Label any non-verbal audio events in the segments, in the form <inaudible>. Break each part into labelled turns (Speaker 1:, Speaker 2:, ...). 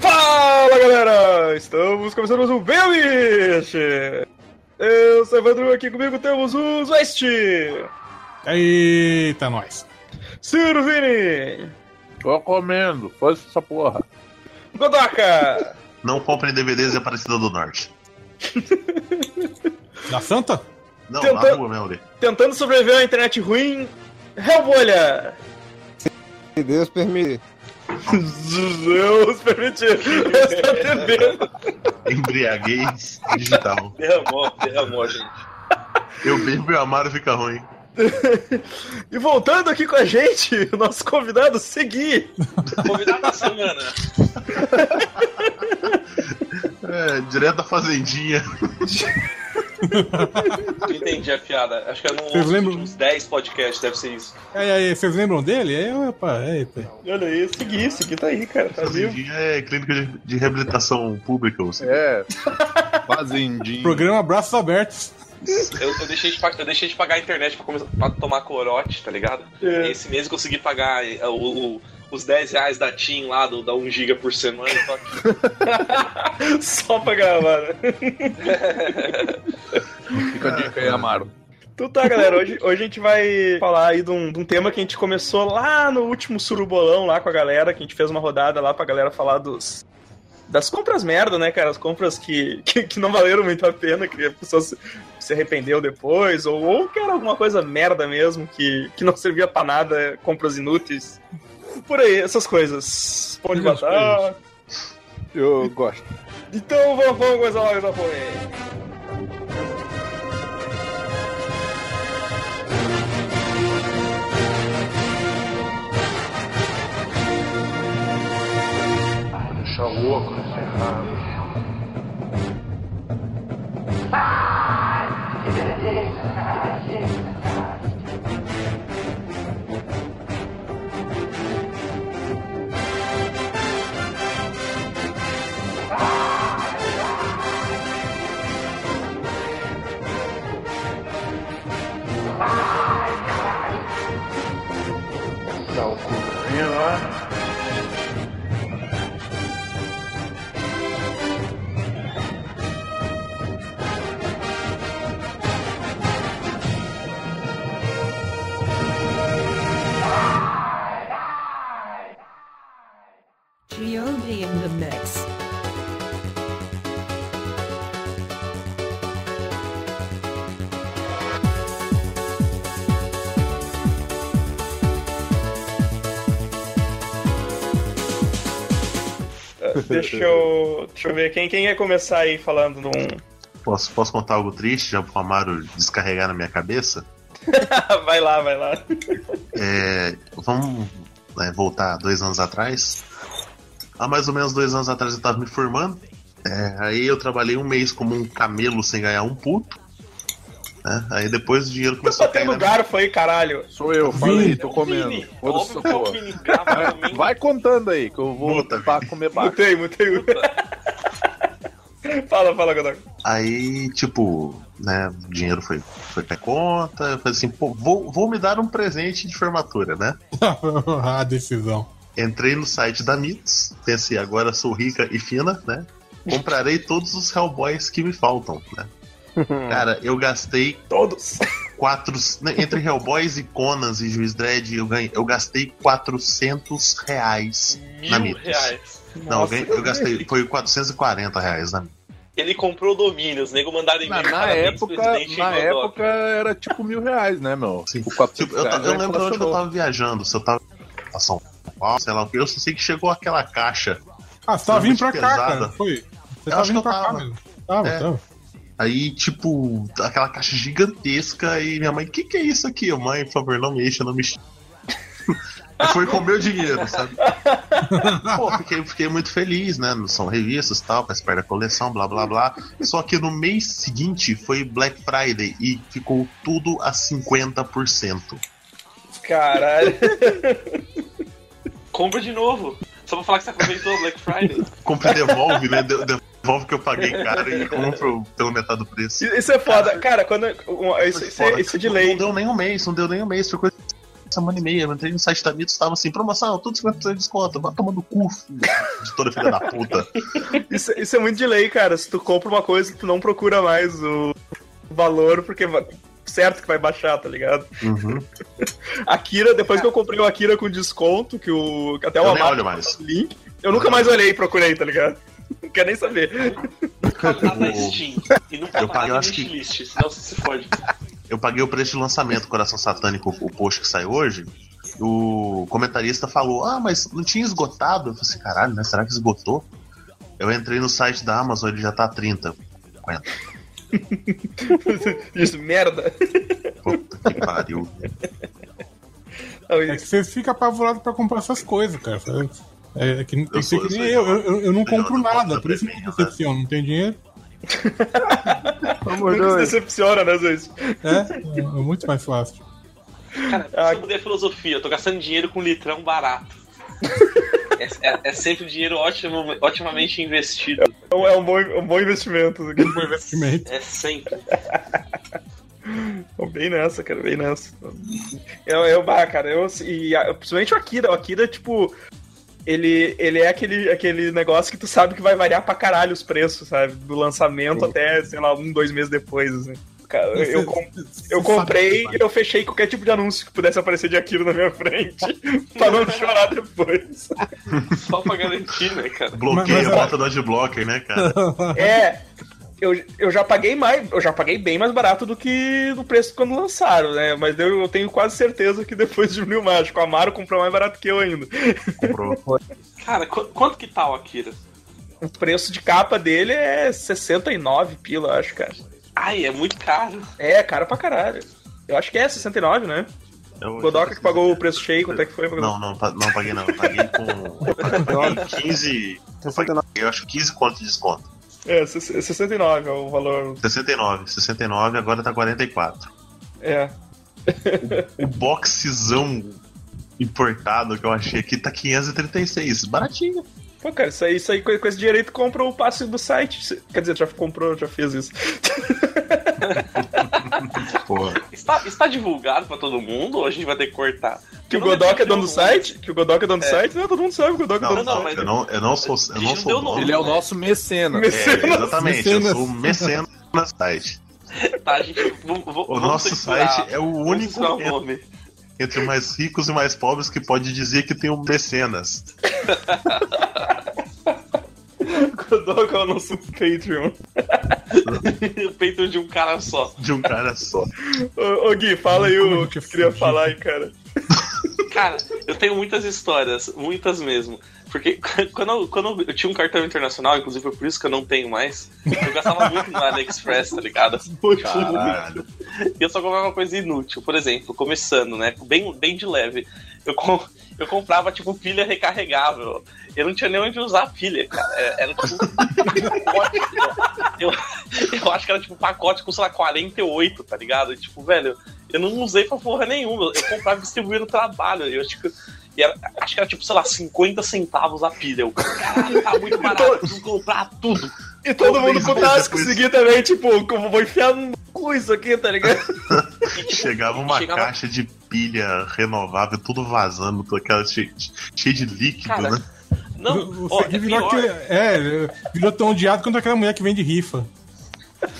Speaker 1: Fala galera! Estamos começando mais um Belmish! Eu sou o Evandro, aqui comigo temos o West!
Speaker 2: Eita, nós!
Speaker 1: Ciro Vini!
Speaker 3: Tô comendo, faz essa porra.
Speaker 1: Godoka!
Speaker 4: Não comprem DVDs de Aparecida do Norte. <laughs>
Speaker 2: Da Santa?
Speaker 4: Não,
Speaker 1: Tenta-
Speaker 4: na rua mesmo ali.
Speaker 1: Tentando sobreviver a uma internet ruim, Hellbolha!
Speaker 5: Se Deus permitir.
Speaker 1: Deus permitir! Está bebendo!
Speaker 4: Embriaguez digital.
Speaker 6: Derramou, derramou, gente.
Speaker 4: Eu bebo e o Amaro fica ruim. <laughs>
Speaker 1: E voltando aqui com a gente, o nosso convidado Segui!
Speaker 6: Convidado da semana.
Speaker 4: É, direto da fazendinha. <laughs>
Speaker 6: Não entendi a piada. Acho que é
Speaker 2: Vocês
Speaker 6: nos
Speaker 2: lembram?
Speaker 6: últimos 10 podcasts, deve ser isso.
Speaker 2: Aí, aí, vocês lembram dele? Aí, opa, eita.
Speaker 1: Olha aí, Segui, Segui tá aí, cara, tá vivo.
Speaker 4: É clínica de, de reabilitação pública. ou seja,
Speaker 3: É. Fazendinho.
Speaker 2: Programa Braços Abertos.
Speaker 6: Eu, eu deixei, de, eu deixei de pagar a internet pra, começar, pra tomar corote, tá ligado?
Speaker 1: É.
Speaker 6: Esse mês eu consegui pagar eh, o- o- os 10 reais da TIM lá, do, da 1 GB por semana. Tô aqui. <laughs>
Speaker 1: Só pra gravar, né? <laughs>
Speaker 3: Fica a dica aí, Amaro.
Speaker 1: Então tá, galera, hoje, hoje a gente vai falar aí de um, de um tema que a gente começou lá no último surubolão lá com a galera, que a gente fez uma rodada lá pra galera falar dos das compras merda, né, cara? As compras que, que, que não valeram muito a pena, que a pessoa se, se arrependeu depois, ou, ou que era alguma coisa merda mesmo, que, que não servia pra nada, compras inúteis. Por aí, essas coisas. Pão de
Speaker 2: Essas
Speaker 1: batata.
Speaker 3: Eu gosto.
Speaker 1: Então vamos, vamos começar logo essa porra aí.
Speaker 7: Deixa o óculos errado.
Speaker 1: Deixa eu, deixa eu ver quem, quem quer começar aí falando de um.
Speaker 4: Posso, posso contar algo triste já pro Amaro descarregar na minha cabeça? <laughs>
Speaker 1: vai lá, vai lá.
Speaker 4: É, vamos né, voltar dois anos atrás. Há mais ou menos dois anos atrás eu tava me formando. É, aí eu trabalhei um mês como um camelo sem ganhar um puto. Né? Aí depois o dinheiro começou a cair.
Speaker 1: Batendo
Speaker 4: Na minha...
Speaker 1: garfo aí, caralho.
Speaker 3: Sou eu, falei,
Speaker 2: Vini.
Speaker 3: tô comendo.
Speaker 6: Vini, óbvio que o. Vini grava
Speaker 3: Vai,
Speaker 6: também.
Speaker 3: vai contando aí, que eu vou
Speaker 4: Puta,
Speaker 3: pra comer baixo.
Speaker 1: Mutei, mutei. fala, fala, Godok.
Speaker 4: Aí, tipo, né, o dinheiro foi, foi pra conta. Eu falei assim, pô, vou, vou me dar um presente de formatura, né? <laughs>
Speaker 2: a decisão.
Speaker 4: Entrei no site da Mitos, pensei, agora sou rica e fina, né? Comprarei todos os Hellboys que me faltam, né? <laughs> Cara, eu gastei
Speaker 1: Todos.
Speaker 4: quatro. né, Entre Hellboys e Conas e Juiz Dredd, eu, ganhei, eu gastei 400 reais. Na
Speaker 6: Mil
Speaker 4: Mitos.
Speaker 6: reais.
Speaker 4: Não, eu,
Speaker 1: Nossa,
Speaker 4: ganhei- eu gastei. Foi 440 reais na Mitos.
Speaker 6: Ele comprou domínios, nego mandaram
Speaker 3: Na,
Speaker 6: e-mail.
Speaker 3: na época, na época era tipo mil reais, né, meu?
Speaker 4: Sim.
Speaker 3: Tipo, 400
Speaker 4: Tipo, eu,
Speaker 3: reais
Speaker 4: eu
Speaker 3: já
Speaker 4: lembro de onde eu tava viajando, se eu tava São Paulo, sei lá o que, eu só sei que chegou aquela caixa.
Speaker 2: Ah, você tava vindo pra
Speaker 4: muito
Speaker 2: cá,
Speaker 4: pesada.
Speaker 2: cara. Foi. Você
Speaker 4: Eu
Speaker 2: tava vindo
Speaker 4: eu
Speaker 2: pra cá
Speaker 4: tava.
Speaker 2: mesmo. Tava,
Speaker 4: É.
Speaker 2: tava.
Speaker 4: Aí, tipo, aquela caixa gigantesca e minha mãe, o que, que é isso aqui? Eu, Mãe, por favor, não mexa, não mexa. <laughs> Foi com o meu dinheiro, sabe? Pô, fiquei, fiquei muito feliz, né? São revistas e tal, faz parte da coleção, blá blá blá. Só que no mês seguinte foi Black Friday e ficou tudo a 50%.
Speaker 1: Caralho. <laughs>
Speaker 6: Compra de novo. Só pra falar que você aproveitou o Black Friday.
Speaker 4: Compre e devolve, né? De- Devolve que eu paguei caro e compro pelo metade do preço.
Speaker 1: Isso é foda. Cara, quando. um, Isso, isso, é- isso é de
Speaker 4: Não
Speaker 1: lei.
Speaker 4: deu nem um mês, não deu nem um mês. Foi coisa semana e meia, eu entrei no site da Mitos, tava assim, promoção, tudo 50% de desconto, vai tomando cu, filho de toda filha da puta. <laughs>
Speaker 1: Isso, isso é muito de lei, cara. Se tu compra uma coisa, tu não procura mais o valor, porque certo que vai baixar, tá ligado?
Speaker 4: Uhum. <laughs>
Speaker 1: Akira, depois que eu comprei o Akira com desconto, que o. até o
Speaker 4: Eu nem
Speaker 1: Amado
Speaker 4: olho mais.
Speaker 1: link, eu nunca mais olhei e procurei, tá ligado? Não quero nem saber.
Speaker 6: Tá na Steam. E não
Speaker 4: Eu paguei,
Speaker 6: na
Speaker 4: acho que-
Speaker 6: senão você se fode.
Speaker 4: Eu paguei o preço de lançamento Coração Satânico, o post que sai hoje. O comentarista falou: Ah, mas não tinha esgotado? Eu falei assim: caralho, né? Será que esgotou? Eu entrei no site da Amazon, ele já tá 30. 50. <laughs>
Speaker 1: Isso, merda.
Speaker 4: Puta que pariu.
Speaker 2: É que você fica apavorado pra comprar essas coisas, cara. É, é que tem que
Speaker 4: Eu
Speaker 2: ser que
Speaker 4: eu
Speaker 2: nem eu. Eu, eu- eu não
Speaker 4: Eu
Speaker 2: compro
Speaker 4: não
Speaker 2: nada, por isso que
Speaker 4: também,
Speaker 2: eu decepciono. Não tem dinheiro?
Speaker 3: Amor,
Speaker 1: nunca se
Speaker 3: dois.
Speaker 1: decepciona, né, Zeus?
Speaker 2: É, é muito mais fácil.
Speaker 6: Cara,
Speaker 1: Ah.
Speaker 6: eu mudei a filosofia, eu tô gastando dinheiro com litrão barato. <laughs> É, é- é sempre dinheiro ótimo, otimamente investido.
Speaker 1: É um, é um bom, é um bom investimento. aqui.
Speaker 2: Um investimento.
Speaker 6: É sempre.
Speaker 1: Bem nessa, cara, bem nessa. Eu, eu bah, cara, eu. E, principalmente o Akira. O Akira, tipo. Ele, ele é aquele, aquele negócio que tu sabe que vai variar pra caralho os preços, sabe? Do lançamento até, sei lá, um, dois meses depois, assim. Cara, eu, eu, com- eu comprei e eu fechei qualquer tipo de anúncio que pudesse aparecer de Akira na minha frente. <laughs> pra não chorar depois.
Speaker 6: Só pra garantir, né, cara?
Speaker 4: Bloqueia,
Speaker 2: Mas- mas-
Speaker 4: bota no adblocker, né, cara?
Speaker 1: É. Eu, eu já paguei mais, eu já paguei bem mais barato do que no preço quando lançaram, né? Mas eu, eu tenho quase certeza que depois diminuiu mais. O Amaro comprou mais barato que eu ainda.
Speaker 4: Comprou. <laughs>
Speaker 6: Cara, qu- quanto que tá o Akira?
Speaker 1: O preço de capa dele é 69 pila, eu acho, cara.
Speaker 6: Ai, é muito caro.
Speaker 1: É, caro pra caralho. Eu acho que é 69, né?
Speaker 4: Eu-
Speaker 1: O Godoka que pagou o preço cheio, quanto é que foi?
Speaker 4: Não, não, não paguei não. Eu paguei com. <laughs> Eu paguei 15. Eu paguei, eu acho 15 conto de desconto.
Speaker 1: É, 69 é o valor.
Speaker 4: 69. 69, agora tá 44.
Speaker 1: É.
Speaker 4: O boxezão importado que eu achei aqui tá 536. Baratinho.
Speaker 1: Pô, cara, isso aí, isso aí com com esse tu compra o passe do site. Quer dizer, já comprou, já fez isso. <laughs>
Speaker 4: Porra. <laughs>
Speaker 6: Está, está divulgado pra todo mundo ou a gente vai ter que cortar?
Speaker 1: Que o
Speaker 6: Eu
Speaker 1: Godoka é dono do site? Que o Godoka é dono do
Speaker 6: É.
Speaker 1: site? Não, todo mundo sabe que o Godoka é dono do site.
Speaker 4: eu não, eu não sou, eu não sou dono.
Speaker 3: Ele é o nosso mecena. <laughs>
Speaker 4: É,
Speaker 1: Mecenas.
Speaker 4: exatamente, eu
Speaker 2: Mecenas.
Speaker 4: sou mecenas no site.
Speaker 6: Tá, gente,
Speaker 4: O nosso site é o único
Speaker 6: nome.
Speaker 4: entre mais ricos e mais pobres que pode dizer que tem um mecenas. <laughs>
Speaker 1: Godoka é o nosso Patreon. <laughs>
Speaker 6: o peito de um cara só.
Speaker 4: De um cara só.
Speaker 1: Ô, ô, Gui, fala aí o
Speaker 2: que é
Speaker 1: tu queria falar aí, cara. <laughs>
Speaker 6: Cara, eu tenho muitas histórias, muitas mesmo. Porque <laughs> quando eu, quando eu tinha um cartão internacional, inclusive foi por isso que eu não tenho mais, eu gastava muito no AliExpress, tá ligado?
Speaker 4: Caralho.
Speaker 6: E eu só comprava coisa inútil. Por exemplo, começando, né? Bem, bem de leve. Eu, eu comprava, tipo, pilha recarregável. Eu não tinha nem onde usar a pilha, cara. É- Era tipo um pacote. Eu, eu acho que era tipo um pacote com, sei lá, 48, tá ligado? E, tipo, velho, eu não usei pra porra nenhuma. Eu comprava e distribuía no trabalho. E eu acho que. e era- acho que era tipo, sei lá, 50 centavos a pilha. Eu, caralho, tá muito barato, preciso comprar tudo.
Speaker 1: E todo
Speaker 4: Pô,
Speaker 1: mundo
Speaker 4: mas
Speaker 1: com
Speaker 4: depois-
Speaker 1: tasco seguir também, tipo, como vou enfiar no cu isso aqui, tá ligado?
Speaker 6: E, tipo,
Speaker 4: Chegava uma
Speaker 6: chegava-
Speaker 4: caixa de pilha renovável, tudo vazando, toda aquela cheia, cheia de líquido,
Speaker 6: Cara,
Speaker 4: né?
Speaker 6: Não,
Speaker 2: O
Speaker 6: ó, é
Speaker 2: virou, aquele, é, virou tão odiado quanto aquela mulher que vende rifa.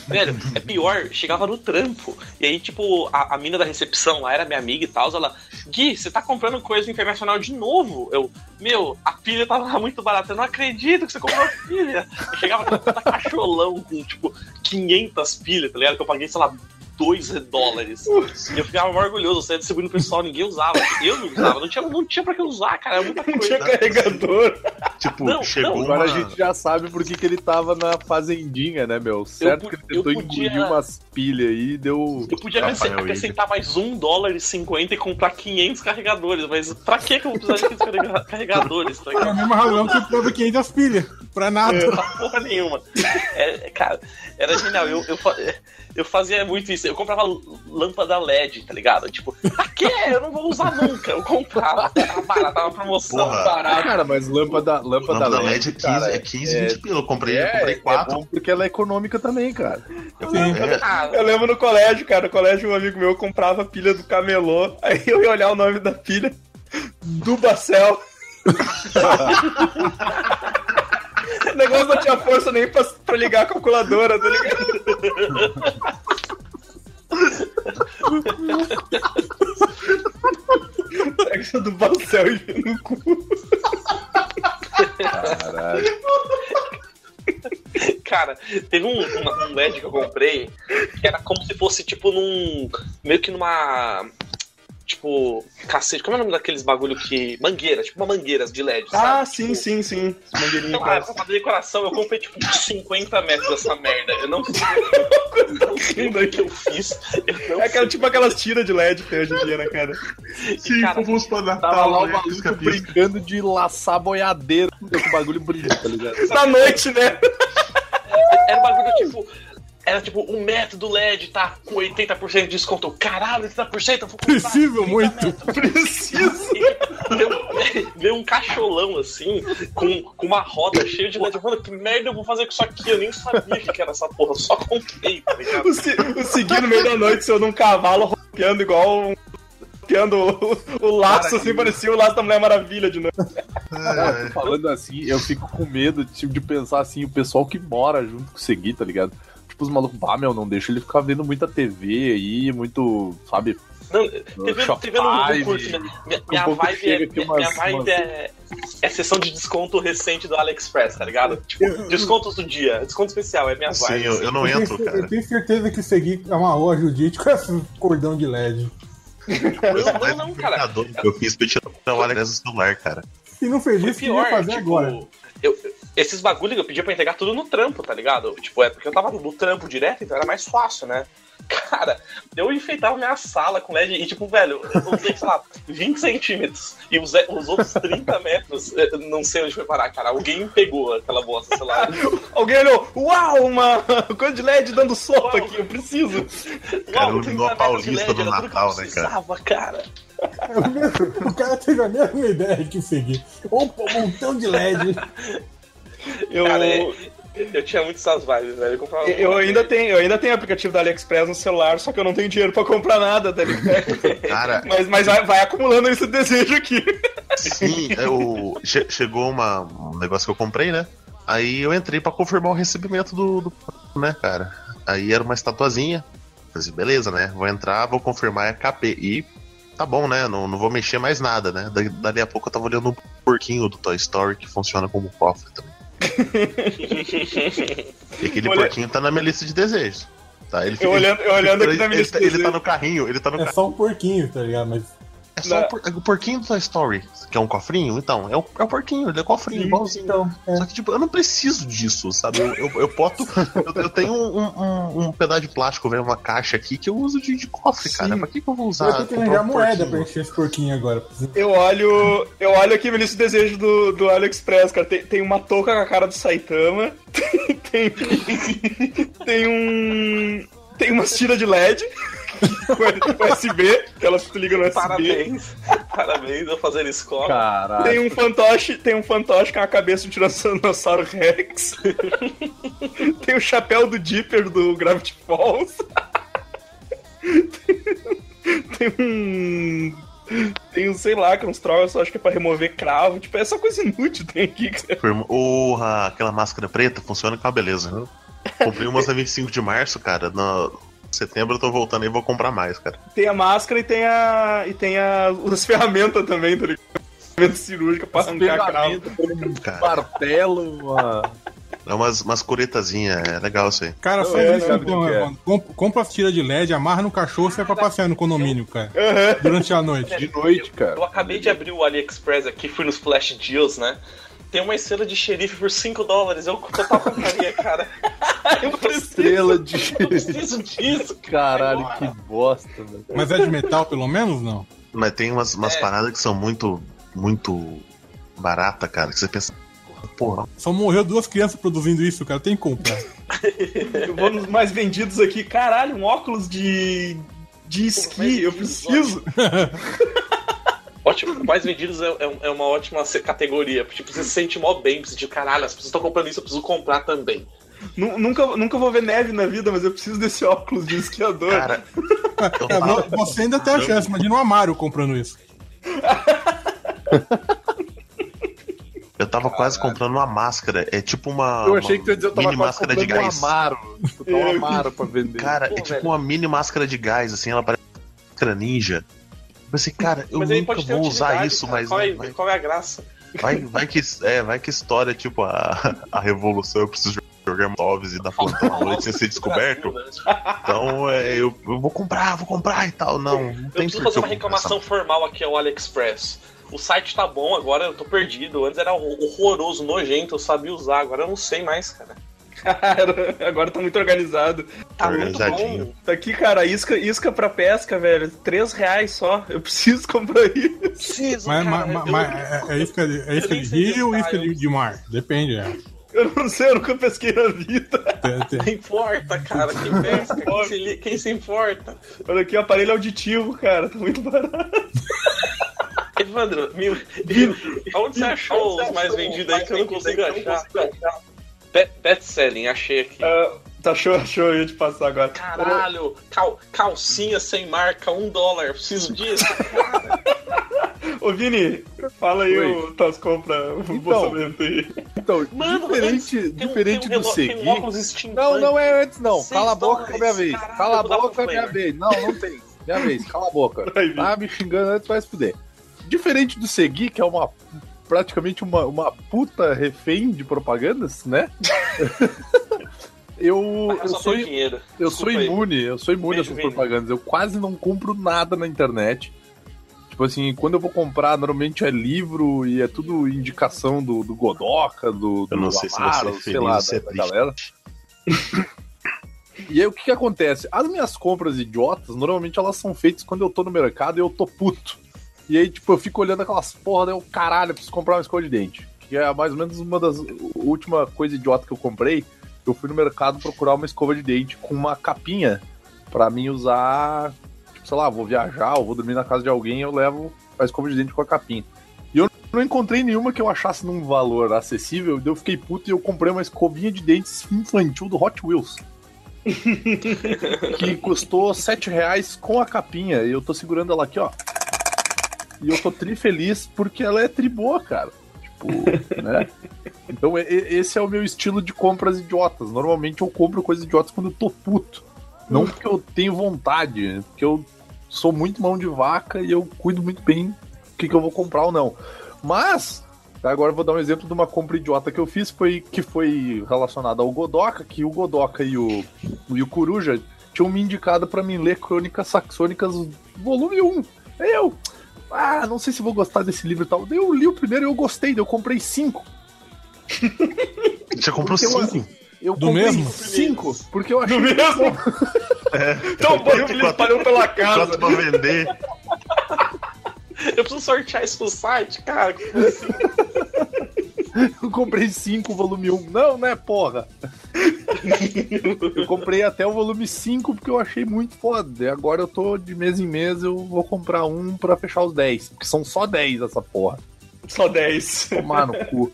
Speaker 6: Velho, é pior, chegava no trampo. E aí, tipo, a, a mina da recepção lá era minha amiga e tal. Ela, Gui, você tá comprando coisa internacional de novo? Eu, meu, a pilha tava muito barata. Eu não acredito que você comprou a pilha. Eu chegava com tanta cacholão com, tipo, 500 pilhas, tá ligado? Que eu paguei, sei lá, 2 dólares. E eu ficava orgulhoso. Você distribuindo pro pessoal, ninguém usava. Eu não usava, não tinha, não tinha pra que usar, cara. É muita
Speaker 1: Não <laughs> tinha
Speaker 6: coisa.
Speaker 1: carregador.
Speaker 4: Tipo,
Speaker 6: Não,
Speaker 4: chegou
Speaker 6: não,
Speaker 3: Agora
Speaker 4: uma...
Speaker 3: a gente já sabe por que, que ele tava na fazendinha, né, meu? Certo
Speaker 6: pu-
Speaker 3: que ele tentou
Speaker 6: eu podia-
Speaker 3: engolir umas pilhas aí e deu.
Speaker 6: Eu podia
Speaker 4: Rafael
Speaker 6: acrescentar,
Speaker 4: William.
Speaker 6: mais um dólar e 50 e comprar 500 carregadores, mas pra que que eu vou precisar de 500 carrega- carregadores, tá <laughs>
Speaker 2: É a
Speaker 6: ligado?
Speaker 2: mesma razão que você prova 500 pilhas. Pra nada.
Speaker 6: Pra <laughs> porra nenhuma. É, cara, era genial. Eu, eu, eu fazia muito isso. Eu comprava lâmpada LED, tá ligado? Tipo, pra quê? Eu não vou usar nunca. Eu comprava. Tava barato, tava promoção.
Speaker 4: Porra.
Speaker 6: barato.
Speaker 3: Cara, mas lâmpada, lâmpada,
Speaker 4: Lâmpada LED é 15,
Speaker 3: cara,
Speaker 4: é 15 20 pila. Eu comprei, eu
Speaker 3: é,
Speaker 4: comprei
Speaker 3: é
Speaker 4: 4.
Speaker 3: bom porque ela é econômica também, cara.
Speaker 4: É,
Speaker 6: Ah,
Speaker 1: Eu lembro no colégio, cara, no colégio um amigo meu comprava pilha do camelô, aí eu ia olhar o nome da pilha, Dubacel. <laughs> o negócio não tinha força nem pra, pra ligar a calculadora, tá ligado? <laughs> Pega essa do Bacel e no cu.
Speaker 3: Caralho.
Speaker 6: Cara, teve um, uma- um LED que eu comprei que era como se fosse tipo num. meio que numa. Tipo, cacete, como é o nome daqueles bagulho que. Mangueira, tipo uma mangueira de LED.
Speaker 1: Ah,
Speaker 6: sabe?
Speaker 1: sim,
Speaker 6: Tipo,
Speaker 1: sim, sim. Mangueirinha
Speaker 6: Então, cara,
Speaker 1: pra-
Speaker 6: fazer decoração, eu comprei tipo uns 50 metros dessa merda. Eu não sei, o que eu fiz. Eu
Speaker 1: É aquela, tipo aquelas tiras de LED que tem hoje em dia, né, cara?
Speaker 4: Sim,
Speaker 6: cara,
Speaker 4: fomos pra
Speaker 3: Tava
Speaker 4: Natal,
Speaker 3: lá o
Speaker 4: né?
Speaker 3: maluco brincando de laçar boiadeiro com o bagulho brilha, tá ligado? <laughs>
Speaker 1: Na noite, né?
Speaker 6: Era um bagulho tipo. Era tipo, um metro do LED tá com 80% de desconto. Caralho, 80%, eu vou comprar.
Speaker 2: Preciso
Speaker 6: 30
Speaker 2: muito.
Speaker 6: metros.
Speaker 1: Preciso.
Speaker 6: Veio, um <laughs> cacholão assim, com, com uma roda cheia de LED. Eu falei, que merda eu vou fazer com isso aqui? Eu nem sabia o que era essa porra, eu só comprei, tá ligado?
Speaker 1: O, se, o seguir no meio da noite, sendo um cavalo rodeando igual um. O, o laço, assim, parecia o laço da Mulher Maravilha de novo.
Speaker 3: Cara, tô falando assim, eu fico com medo tipo, de pensar assim, o pessoal que mora junto com o Segui, tá ligado? Tipo, os malucos, bah, meu, não deixa ele ficar vendo muita TV aí, muito, sabe?
Speaker 6: Não, TV,
Speaker 3: Shop
Speaker 6: TV não, não curto. Minha, minha, minha
Speaker 3: pouco
Speaker 6: vibe, é, minha,
Speaker 3: umas-
Speaker 6: minha vibe
Speaker 3: umas-
Speaker 6: é, é sessão de desconto recente do AliExpress, tá ligado? Tipo, descontos do dia, desconto especial, é minha
Speaker 4: Sim,
Speaker 6: vibe.
Speaker 4: eu, eu não
Speaker 2: Eu
Speaker 4: entro,
Speaker 2: tenho,
Speaker 4: cara.
Speaker 2: eu tenho certeza que seguir amarrou a Judite com esse cordão de LED.
Speaker 6: Não, não, não, cara.
Speaker 4: que eu fiz pra tirar o do celular, cara.
Speaker 2: Se não fez isso,
Speaker 6: pior,
Speaker 2: ia fazer
Speaker 6: tipo,
Speaker 2: agora.
Speaker 6: eu- esses bagulho que eu pedia pra entregar tudo no trampo, tá ligado? Tipo, é porque eu tava no trampo direto, então era mais fácil, né? <laughs> Cara, eu enfeitava minha sala com LED e, tipo, velho, eu usei, sei lá, 20 centímetros. E os, os outros 30 metros, eu não sei onde foi parar, cara. Alguém pegou aquela bosta, sei lá. <laughs>
Speaker 1: Alguém olhou, uau, uma coisa de LED dando sopa aqui, eu preciso.
Speaker 4: Cara,
Speaker 6: Uau, 30
Speaker 4: a Paulista
Speaker 6: eu
Speaker 4: Natal, né, cara?
Speaker 6: precisava, cara. <laughs>
Speaker 2: O cara teve a mesma ideia que o seguir. Opa, um montão de LED.
Speaker 1: Eu,
Speaker 6: Cara, é- Eu tinha muito essas vibes, velho. Eu,
Speaker 1: eu, ainda tenho, eu ainda tenho aplicativo da AliExpress no celular, só que eu não tenho dinheiro pra comprar nada, tá ligado?
Speaker 4: Cara, <laughs>
Speaker 1: Mas, mas vai, vai acumulando esse desejo aqui.
Speaker 4: sim, eu, che- chegou uma, um negócio que eu comprei, né? Aí eu entrei pra confirmar o recebimento do, do né, cara? Aí era uma estatuazinha. Falei assim, beleza, né? Vou entrar, vou confirmar é KP. E tá bom, né? Não, não vou mexer mais nada, né? Da- Dali a pouco eu tava olhando um porquinho do Toy Story que funciona como cofre também. E <laughs> aquele
Speaker 1: Olha-
Speaker 4: porquinho tá na minha lista de desejos. Tá? Ele
Speaker 1: Eu olhando, eu olhando aqui
Speaker 4: ele,
Speaker 1: na minha
Speaker 4: ele, tá- ele tá no carrinho, ele tá no
Speaker 2: É só um porquinho, tá ligado? Mas
Speaker 4: É só o, por- o porquinho do Toy Story, que é um cofrinho, então, é o, é o porquinho, ele é cofrinho, igualzinho.
Speaker 2: então, é.
Speaker 4: Só que, tipo, eu não preciso disso, sabe? Eu, eu, eu boto. Eu, eu tenho um, um, um pedaço de plástico, velho, uma caixa aqui que eu uso de, de cofre, cara. Pra que, que eu vou usar?
Speaker 2: eu tenho que arranjar
Speaker 4: um
Speaker 2: moeda
Speaker 4: porquinho?
Speaker 2: pra encher esse porquinho agora.
Speaker 1: Eu olho. Eu olho aqui lista de desejo do, do AliExpress, cara. Tem, tem uma touca com a cara do Saitama. <laughs> Tem. Tem um. Tem umas tiras de LED. Com USB, que elas se ligam no USB.
Speaker 6: Parabéns. Parabéns, eu fazendo escola.
Speaker 3: Caralho.
Speaker 1: Tem um fantoche, tem um fantoche com a cabeça de um Tiranossauro Rex. tem o chapéu do Dipper do Gravity Falls. tem um. Tem um, sei lá, que é uns troços, acho que é pra remover cravo. Tipo, é só coisa inútil tem aqui.
Speaker 4: Porra, aquela máscara preta funciona com a beleza. <laughs> Comprei umas na 25 de março, cara. No setembro eu tô voltando aí e vou comprar mais, cara.
Speaker 1: Tem a máscara e tem a. E tem a, as <laughs> ferramentas também, tá ligado? Ferramenta cirúrgica pra arrancar cravo.
Speaker 3: um
Speaker 4: Cara,
Speaker 3: martelo, uma...
Speaker 4: é umas, umas curetazinhas, é legal isso aí.
Speaker 2: Cara, faz
Speaker 3: é,
Speaker 2: isso então,
Speaker 3: é.
Speaker 2: mano. Comp- Compra as tiras de LED, amarra no cachorro e sai pra passear no condomínio, cara. Durante a noite.
Speaker 3: de noite, cara.
Speaker 6: Eu acabei de abrir o AliExpress aqui, fui nos Flash Deals, né? Tem uma estrela de xerife por 5 dólares. Eu total compraria, cara. <laughs> Eu preciso,
Speaker 3: Estrela de...
Speaker 6: eu preciso disso.
Speaker 3: Caralho, que bosta, velho.
Speaker 2: Mas é de metal, pelo menos, não?
Speaker 4: Mas tem umas, umas
Speaker 6: É.
Speaker 4: paradas que são muito, muito barata, cara. Que você pensa, Porra.
Speaker 2: Só morreu duas crianças produzindo isso, cara. Tem que comprar. <laughs>
Speaker 1: Eu vou nos mais vendidos aqui. Caralho, um óculos de. de esqui, eu preciso. <laughs>
Speaker 6: Ótimo, mais vendidos é, é- é uma ótima categoria. Tipo, você se sente mó bem, você tipo, caralho, as pessoas estão comprando isso, eu preciso comprar também.
Speaker 1: Nu- nunca, nunca vou ver neve na vida, mas eu preciso desse óculos de esquiador.
Speaker 4: Cara, <laughs>
Speaker 2: É, você ainda tem a chance. Imagina o Amaro comprando isso.
Speaker 4: eu tava quase comprando uma máscara. É tipo uma.
Speaker 3: Eu achei que tu
Speaker 4: uma
Speaker 3: ia dizer eu tava
Speaker 4: mini
Speaker 3: quase
Speaker 4: máscara de
Speaker 3: comprando um
Speaker 4: gás.
Speaker 3: Amaro. Tu tá um Amaro pra vender.
Speaker 4: Cara,
Speaker 6: Pô,
Speaker 4: é tipo
Speaker 6: velho.
Speaker 4: uma mini máscara de gás, assim, ela parece uma máscara ninja. Eu pensei, cara, eu
Speaker 6: mas
Speaker 4: nunca vou usar isso,
Speaker 6: cara.
Speaker 4: mas
Speaker 6: qual, é,
Speaker 4: vai,
Speaker 6: qual é a graça?
Speaker 4: vai, vai que, é, vai que história, tipo, a, <laughs> a revolução, eu preciso jogar Moves e dar plantão à noite sem ser descoberto. Então, é, eu, eu vou comprar, vou comprar e tal. Não, não
Speaker 6: Eu preciso fazer uma reclamação formal aqui ao AliExpress. O site tá bom, agora eu tô perdido. Antes era horroroso, nojento, eu sabia usar, agora eu não sei mais, cara.
Speaker 1: Cara, agora tá muito organizado.
Speaker 6: Tá muito
Speaker 4: Organizadinho.
Speaker 6: bom.
Speaker 1: Tá aqui, cara, isca, isca pra pesca, velho. 3 reais só. Eu preciso <laughs> comprar isso.
Speaker 6: Preciso,
Speaker 2: Mas,
Speaker 6: cara.
Speaker 2: mas- mas é, é isca de, é isca de rio ou isca de, de mar? Depende, é.
Speaker 1: Eu não sei, eu nunca pesquei na vida. <laughs>
Speaker 2: Tem- tem-
Speaker 6: Não importa, cara. Quem pesca, quem se, li- quem se importa.
Speaker 1: Olha aqui, o aparelho auditivo, cara. Tá muito barato.
Speaker 6: Evandro, mil... onde você achou os mais vendidos aí que eu não consigo achar? Pet, pet selling, achei aqui.
Speaker 1: Ah, tá show, show, eu ia te passar agora.
Speaker 6: Caralho, cal- calcinha sem marca, um dólar, preciso disso. <laughs>
Speaker 1: Ô, Vini, fala aí
Speaker 3: Oi.
Speaker 1: o tuas compras, o
Speaker 3: Então,
Speaker 1: orçamento aí.
Speaker 3: Então,
Speaker 6: Mano,
Speaker 3: diferente,
Speaker 6: antes,
Speaker 3: diferente
Speaker 6: tem um
Speaker 3: do
Speaker 6: relo- tem um
Speaker 3: Segui.
Speaker 6: óculos steampunk.
Speaker 3: Não, não é antes, não. Cala a boca que é minha vez.
Speaker 6: Caralho,
Speaker 3: Cala a boca é minha vez. Não, não tem. Minha vez, cala a boca. Tá me xingando antes, vai se fuder. Diferente do Segui, que é uma praticamente uma, uma puta refém de propagandas, né? eu,
Speaker 6: Mas
Speaker 3: eu
Speaker 6: só
Speaker 3: sou, eu
Speaker 6: Desculpa
Speaker 3: sou
Speaker 6: aí.
Speaker 3: imune, eu sou imune a essas propagandas. Eu quase não compro nada na internet. Tipo assim, quando eu vou comprar, normalmente é livro e é tudo indicação do, do Godoka, do, do
Speaker 4: Eu não sei se
Speaker 3: Amaro,
Speaker 4: você é
Speaker 3: sei
Speaker 4: feliz
Speaker 3: lá,
Speaker 4: se é
Speaker 3: da, da galera. E aí o que, que acontece? As minhas compras idiotas, normalmente elas são feitas quando eu tô no mercado e eu tô puto. E aí, tipo, eu fico olhando aquelas porra, daí eu, caralho, eu preciso comprar uma escova de dente. Que é mais ou menos uma das. Última coisa idiota que eu comprei. Eu fui no mercado procurar uma escova de dente com uma capinha pra mim usar. Tipo, sei lá, vou viajar ou vou dormir na casa de alguém eu levo a escova de dente com a capinha. E eu não encontrei nenhuma que eu achasse num valor acessível, eu fiquei puto e eu comprei uma escovinha de dentes infantil do Hot Wheels. <laughs> que custou 7 reais com a capinha. E eu tô segurando ela aqui, ó. E eu tô tri feliz porque ela é tri boa, cara. Tipo, <laughs> né? Então esse é o meu estilo de compras idiotas. Normalmente eu compro coisas idiotas quando eu tô puto. Não porque eu tenho vontade, porque eu sou muito mão de vaca e eu cuido muito bem do que, que eu vou comprar ou não. Mas, agora eu vou dar um exemplo de uma compra idiota que eu fiz, foi, que foi relacionada ao Godoka, que o Godoka e o, e o Coruja tinham me indicado pra mim ler Crônicas Saxônicas volume 1. Aí eu, ah, não sei se vou gostar desse livro e tal. Daí eu li o primeiro e eu gostei, daí eu comprei cinco.
Speaker 4: Já comprou
Speaker 3: Porque eu-
Speaker 4: cinco?
Speaker 3: Eu
Speaker 2: Do
Speaker 3: comprei
Speaker 2: mesmo?
Speaker 3: cinco, porque eu achei
Speaker 1: Do mesmo? Então, <laughs> <laughs> bom, ele espalhou pela casa.
Speaker 4: Pra vender? <laughs>
Speaker 6: Eu preciso sortear isso no site, cara. <laughs>
Speaker 3: Eu comprei 5 volume 1. Um. Não, né, porra? eu comprei até o volume 5 porque eu achei muito foda. E agora eu tô de mês em mês, eu vou comprar um pra fechar os 10. Porque são só 10 essa porra.
Speaker 1: Só 10.
Speaker 3: Tomar no cu.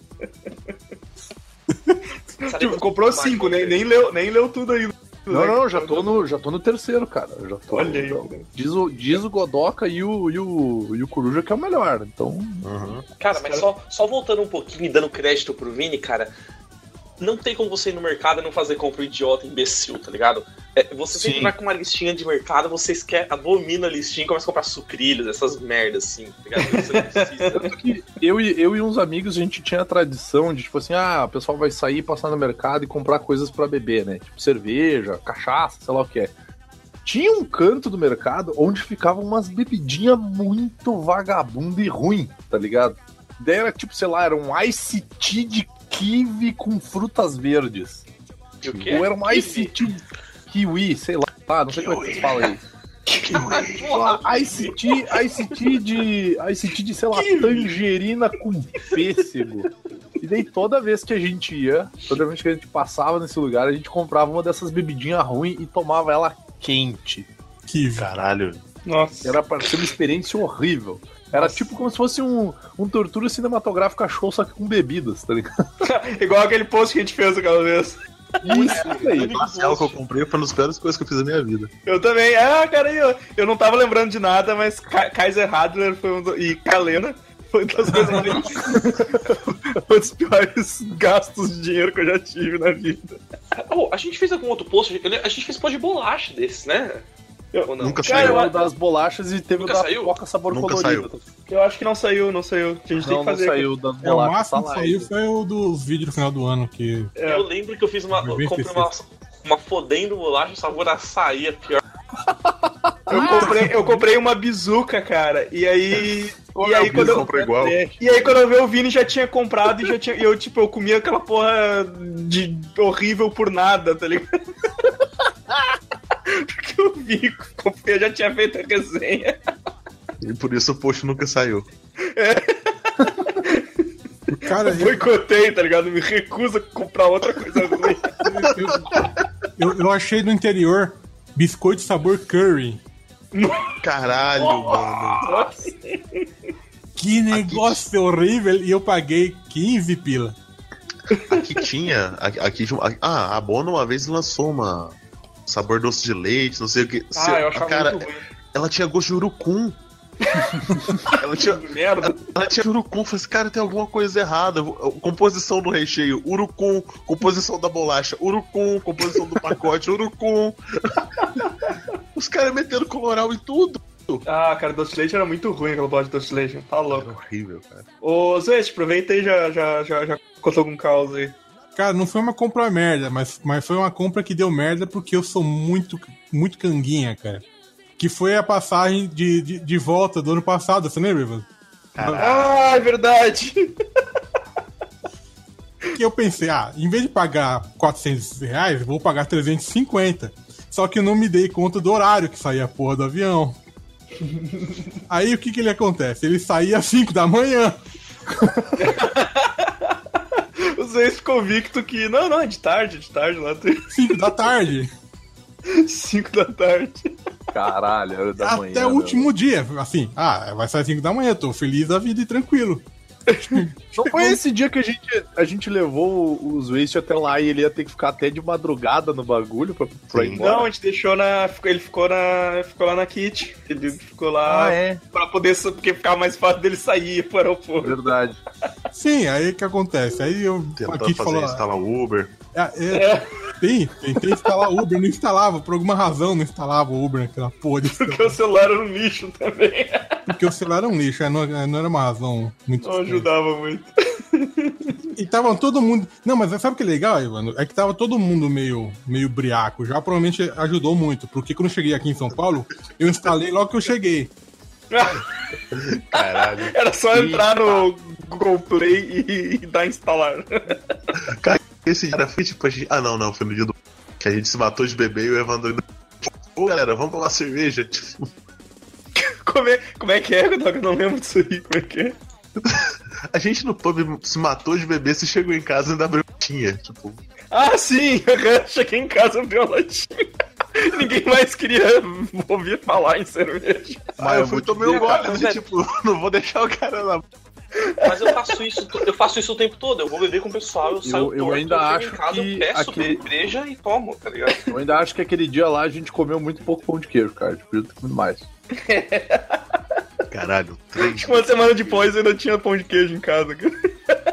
Speaker 3: <laughs>
Speaker 1: Tipo, comprou 5, nem, nem, leu, nem leu tudo ainda.
Speaker 3: Não, não, já tô no, já tô no terceiro, cara. Já tô,
Speaker 1: Olha aí.
Speaker 3: então, diz, o, diz o Godoka e o, e, o, e o Coruja que é o melhor. Então,
Speaker 6: Cara, mas só, só voltando um pouquinho e dando crédito pro Vini, cara. Não tem como você ir no mercado e não fazer compra idiota, imbecil, tá ligado? É, você sempre vai com uma listinha de mercado, vocês quer, abomina a listinha e começa a comprar sucrilhos, essas merdas assim, tá ligado? Você <laughs>
Speaker 3: eu e, eu e uns amigos, a gente tinha a tradição de, tipo assim, ah, o pessoal vai sair, passar no mercado e comprar coisas pra beber, né? Tipo cerveja, cachaça, sei lá o que é. Tinha um canto do mercado onde ficavam umas bebidinhas muito vagabundo e ruim, tá ligado? Daí era tipo, sei lá, era um ice tea de kiwi com frutas verdes.
Speaker 6: E o quê?
Speaker 3: Ou era um ice tea kiwi, sei lá, não sei como é que vocês falam aí. Ah, ice tea de. Ice tea de, sei lá, tangerina com pêssego. E daí toda vez que a gente ia, toda vez que a gente passava nesse lugar, a gente comprava uma dessas bebidinhas ruins e tomava ela quente.
Speaker 2: Que
Speaker 4: Caralho.
Speaker 1: Nossa.
Speaker 3: Era pra ser uma experiência horrível. Era tipo como se fosse um, um tortura cinematográfica show, só que com bebidas, tá ligado? <laughs>
Speaker 1: Igual aquele post que a gente fez aquela vez.
Speaker 3: Isso aí.
Speaker 4: O que eu comprei foi uma das piores coisas que eu fiz na minha vida.
Speaker 1: Eu também. Ah, cara, eu, eu não tava lembrando de nada, mas Ka- Kaiser Hadler foi um do, e Kalena foi uma das coisas mais. <laughs> um dos piores gastos de dinheiro que eu já tive na vida.
Speaker 6: Oh, a gente fez algum outro post? A gente fez pó de bolacha desse, né? Não?
Speaker 4: Nunca
Speaker 1: Cara,
Speaker 4: saiu.
Speaker 1: eu-
Speaker 3: das bolachas e teve
Speaker 6: Nunca
Speaker 3: o da
Speaker 6: saiu?
Speaker 3: coca sabor
Speaker 4: Nunca
Speaker 3: colorido.
Speaker 1: Eu acho que não saiu, não saiu. A gente tem
Speaker 3: Não,
Speaker 1: que
Speaker 3: não
Speaker 1: fazer.
Speaker 3: saiu das
Speaker 2: É, o
Speaker 3: bolachas.
Speaker 2: máximo
Speaker 3: tá
Speaker 2: que saiu
Speaker 3: ainda.
Speaker 2: foi o dos vídeos no final do ano, que
Speaker 1: É.
Speaker 6: Eu lembro que eu fiz uma.
Speaker 2: Bem
Speaker 6: comprei uma, uma fodendo bolacha sabor açaí, a pior.
Speaker 1: Eu comprei, eu comprei uma bizuca, cara. E aí. <laughs> E aí, quando eu,
Speaker 4: igual.
Speaker 1: e aí quando eu vi o Vini já tinha comprado e já tinha. E eu, tipo, eu comia aquela porra de horrível por nada, tá ligado? <laughs> Porque o Vini comprei, <laughs> eu já tinha feito a resenha.
Speaker 4: E por isso o post nunca saiu.
Speaker 2: Cara,
Speaker 1: Eu
Speaker 2: eu,
Speaker 1: boicotei, tá ligado? Me recuso a comprar outra coisa ruim. <laughs>
Speaker 2: eu, eu achei no interior biscoito sabor curry.
Speaker 4: Caralho, mano.
Speaker 2: Que negócio horrível! E eu paguei 15 pila.
Speaker 4: Aqui tinha. Aqui, aqui tinha- ah, a Bono uma vez lançou uma. Sabor doce de leite, não sei o que.
Speaker 1: Ah, eu achava
Speaker 4: cara,
Speaker 1: muito ruim.
Speaker 4: ela tinha gosto de urucum. <laughs> ela tinha.
Speaker 1: Merda.
Speaker 4: Ela tinha urucum, eu falei assim, cara, tem alguma coisa errada. Composição do recheio, urucum, composição da bolacha, urucum, composição do pacote, urucum. <laughs> Os caras metendo coloral em tudo.
Speaker 1: Ah, cara, doce de leite era muito ruim aquela bola de doce de leite. Tá
Speaker 4: Era
Speaker 1: louco.
Speaker 4: horrível, cara.
Speaker 1: Ô, Zete, aproveita aí e já, já, já, já contou algum caos aí.
Speaker 2: Cara, não foi uma compra merda, mas, mas foi uma compra que deu merda porque eu sou muito, muito canguinha, cara. Que foi a passagem de, de, de volta do ano passado, você lembra, Ivan?
Speaker 1: Ah, é verdade.
Speaker 2: Que eu pensei, ah, em vez de pagar 400 reais, vou pagar 350. Só que eu não me dei conta do horário que saía a porra do avião. Aí o que que ele acontece? Ele saía às 5 da manhã. <laughs>
Speaker 1: O Zete ficou convicto que. Não, não, é de tarde, é de tarde lá.
Speaker 2: 5 da tarde. <laughs>
Speaker 1: 5 da tarde.
Speaker 3: Caralho, era da manhã.
Speaker 2: até o
Speaker 3: meu.
Speaker 2: último dia. Assim, ah, vai sair 5 da manhã, tô feliz da vida e tranquilo.
Speaker 3: Não foi esse dia que a gente, a gente levou os Waste até lá e ele ia ter que ficar até de madrugada no bagulho pra, pra ir embora?
Speaker 1: Não, a gente deixou na. Ele ficou na. Ficou lá na Kit. Ele ficou lá
Speaker 3: Ah, é?
Speaker 1: pra poder. Porque ficava mais fácil dele sair pro aeroporto.
Speaker 3: Verdade.
Speaker 2: Sim, aí o que acontece? Aí eu
Speaker 4: Tentando
Speaker 2: aqui
Speaker 4: fazer
Speaker 2: falou.
Speaker 4: instalar o Uber.
Speaker 2: É, é, Sim, tentei instalar o Uber, não instalava, por alguma razão não instalava o Uber naquela porra de
Speaker 1: Porque o celular era um lixo também.
Speaker 2: Porque o celular era um lixo, é, não, não era uma razão muito.
Speaker 1: Não ajudava muito.
Speaker 2: E tava todo mundo. Não, mas sabe o que é legal, Ivano? É que tava todo mundo meio, meio briaco. Já provavelmente ajudou muito. Porque quando eu cheguei aqui em São Paulo, eu instalei logo que eu cheguei.
Speaker 4: Caralho.
Speaker 1: Era só entrar no Google Play e, e dar instalar.
Speaker 4: Esse cara foi tipo a gente... Ah, não, não, foi no dia do. Que a gente se matou de bebê e o Evandro ainda. Ô galera, vamos tomar cerveja. <laughs> Tipo,
Speaker 1: Como é, como é que é? Eu não lembro disso aí. Como é que é?
Speaker 4: a gente no pub se matou de bebê, você chegou em casa e ainda abriu tinha. Tipo,
Speaker 1: Ah, sim! <laughs> Eu cheguei em casa e vi uma latinha. <laughs> Ninguém mais queria ouvir falar em cerveja.
Speaker 4: ah, eu fui tomei um gole,
Speaker 6: mas
Speaker 4: tipo, não vou deixar o cara na.
Speaker 6: Mas eu faço isso, eu faço isso o tempo todo. Eu vou beber com o pessoal, eu, saio
Speaker 3: eu
Speaker 6: torto,
Speaker 3: ainda
Speaker 6: chego
Speaker 3: acho
Speaker 6: em casa,
Speaker 3: que
Speaker 6: eu peço
Speaker 3: aquele-
Speaker 6: breja e tomo, tá ligado?
Speaker 3: Eu ainda acho que aquele dia lá a gente comeu muito pouco pão de queijo, cara. Tipo, ter comido mais. <laughs>
Speaker 4: Caralho, três.
Speaker 1: Uma semana depois eu ainda tinha pão de queijo em casa. cara.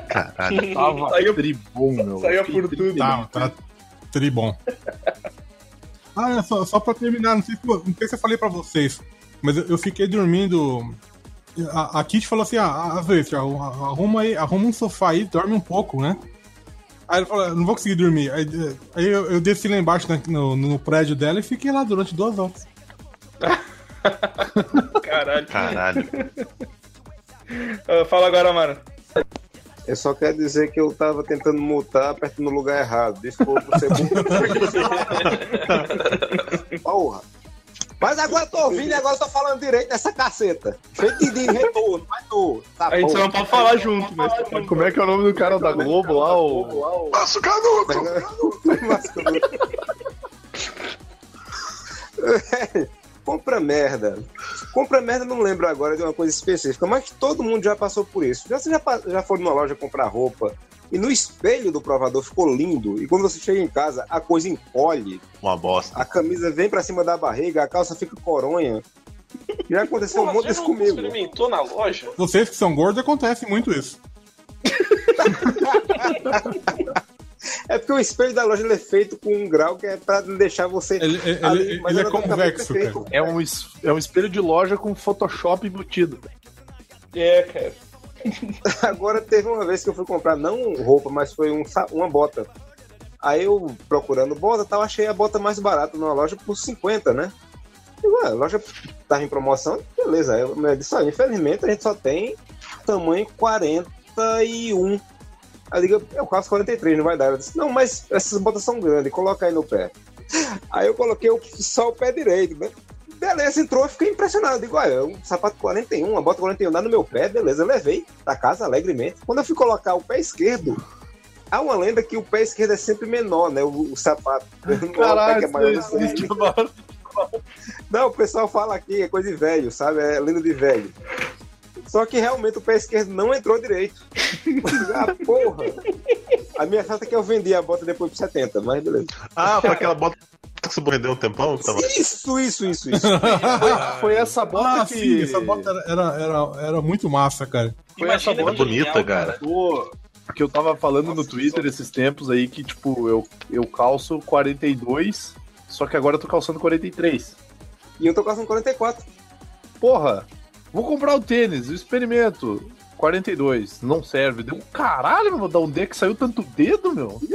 Speaker 4: Caralho. <laughs>
Speaker 3: Tava
Speaker 1: Saiu-
Speaker 3: tribom, meu.
Speaker 1: saía
Speaker 3: Fiquei
Speaker 1: por
Speaker 3: tri-
Speaker 1: tudo.
Speaker 2: Tá, tá tribom. Ah, é só, só pra terminar, não sei, se, eu- não sei se eu falei pra vocês, mas eu, eu fiquei dormindo. A, a Kit falou assim: ah, às vezes, arruma aí, arruma um sofá aí, dorme um pouco, né? Aí ele falou: não vou conseguir dormir. Aí, aí eu, eu desci lá embaixo na- no, no prédio dela e fiquei lá durante duas horas. <laughs>
Speaker 1: Caralho.
Speaker 4: Caralho.
Speaker 1: Ah, fala agora, mano.
Speaker 5: Eu só quero dizer que eu tava tentando mutar perto no lugar errado. Desculpa por ser burro. Porra. Mas agora eu tô ouvindo e agora eu tô falando direito dessa caceta. Feito de retorno, mas tô.
Speaker 1: A gente só não pode falar junto, mas
Speaker 3: Como é que é o nome do cara da Globo lá? O...
Speaker 4: Márcio Canuto!
Speaker 5: Márcio Canuto. Compra merda. Compra merda, não lembro agora de uma coisa específica, mas que todo mundo já passou por isso. Já, você já, já foi numa loja comprar roupa e no espelho do provador ficou lindo, e quando você chega em casa, a coisa encolhe,
Speaker 4: Uma bosta.
Speaker 5: a camisa vem pra cima da barriga, a calça fica coronha. Já aconteceu um
Speaker 6: Pô,
Speaker 5: monte
Speaker 6: você
Speaker 5: disso comigo.
Speaker 6: experimentou na loja?
Speaker 2: Vocês que são gordos, acontece muito isso. <laughs>
Speaker 5: É porque o espelho da loja ele é feito com um grau que é pra não deixar você.
Speaker 2: Ele, ele-
Speaker 5: ali,
Speaker 2: ele- é
Speaker 5: ficar
Speaker 2: convexo.
Speaker 3: É um, es- é um espelho de loja com Photoshop embutido.
Speaker 1: é, cara. <laughs>
Speaker 5: Agora teve uma vez que eu fui comprar não roupa, mas foi um uma bota. Aí eu procurando bota, tal, achei a bota mais barata numa loja por 50, né? Ué, a loja tava em promoção, beleza. Aí eu disse, infelizmente a gente só tem tamanho 41. Aí eu eu calço 43, não vai dar. Ela disse, não, mas essas botas são grandes, coloca aí no pé. Aí eu coloquei só o pé direito, né? Beleza, entrou, eu fiquei impressionado. Digo, olha, um sapato 41, uma bota 41 dá no meu pé, beleza, levei da casa alegremente. Quando eu fui colocar o pé esquerdo, há uma lenda que o pé esquerdo é sempre menor, né? O, o sapato. <laughs> O é
Speaker 3: Caralho,
Speaker 5: maior do
Speaker 3: isso
Speaker 5: que o
Speaker 3: existe agora.
Speaker 5: não, o pessoal fala aqui, é coisa de velho, sabe? É lenda de velho. Só que realmente o pé esquerdo não entrou direito. <laughs> ah, porra! A minha sorte é que eu vendi a bota depois por 70, mas beleza.
Speaker 4: Ah, foi aquela bota que você vendeu um tempão? Tava...
Speaker 5: Isso, isso, isso, isso.
Speaker 3: Foi, foi essa bota
Speaker 2: Ah,
Speaker 3: que.
Speaker 2: sim, essa bota era, era, era, era muito massa, cara.
Speaker 3: Foi essa
Speaker 6: Imagina
Speaker 3: bota
Speaker 6: que
Speaker 4: bonita,
Speaker 6: genial,
Speaker 4: cara.
Speaker 3: Pô, que eu tava falando no Twitter esses tempos aí que, tipo, eu, eu calço 42, só que agora eu tô calçando 43.
Speaker 5: E eu tô calçando 44.
Speaker 3: Porra, vou comprar o tênis, eu experimento. 42, não serve. Deu um caralho, meu, da onde é que saiu tanto dedo, meu? <laughs>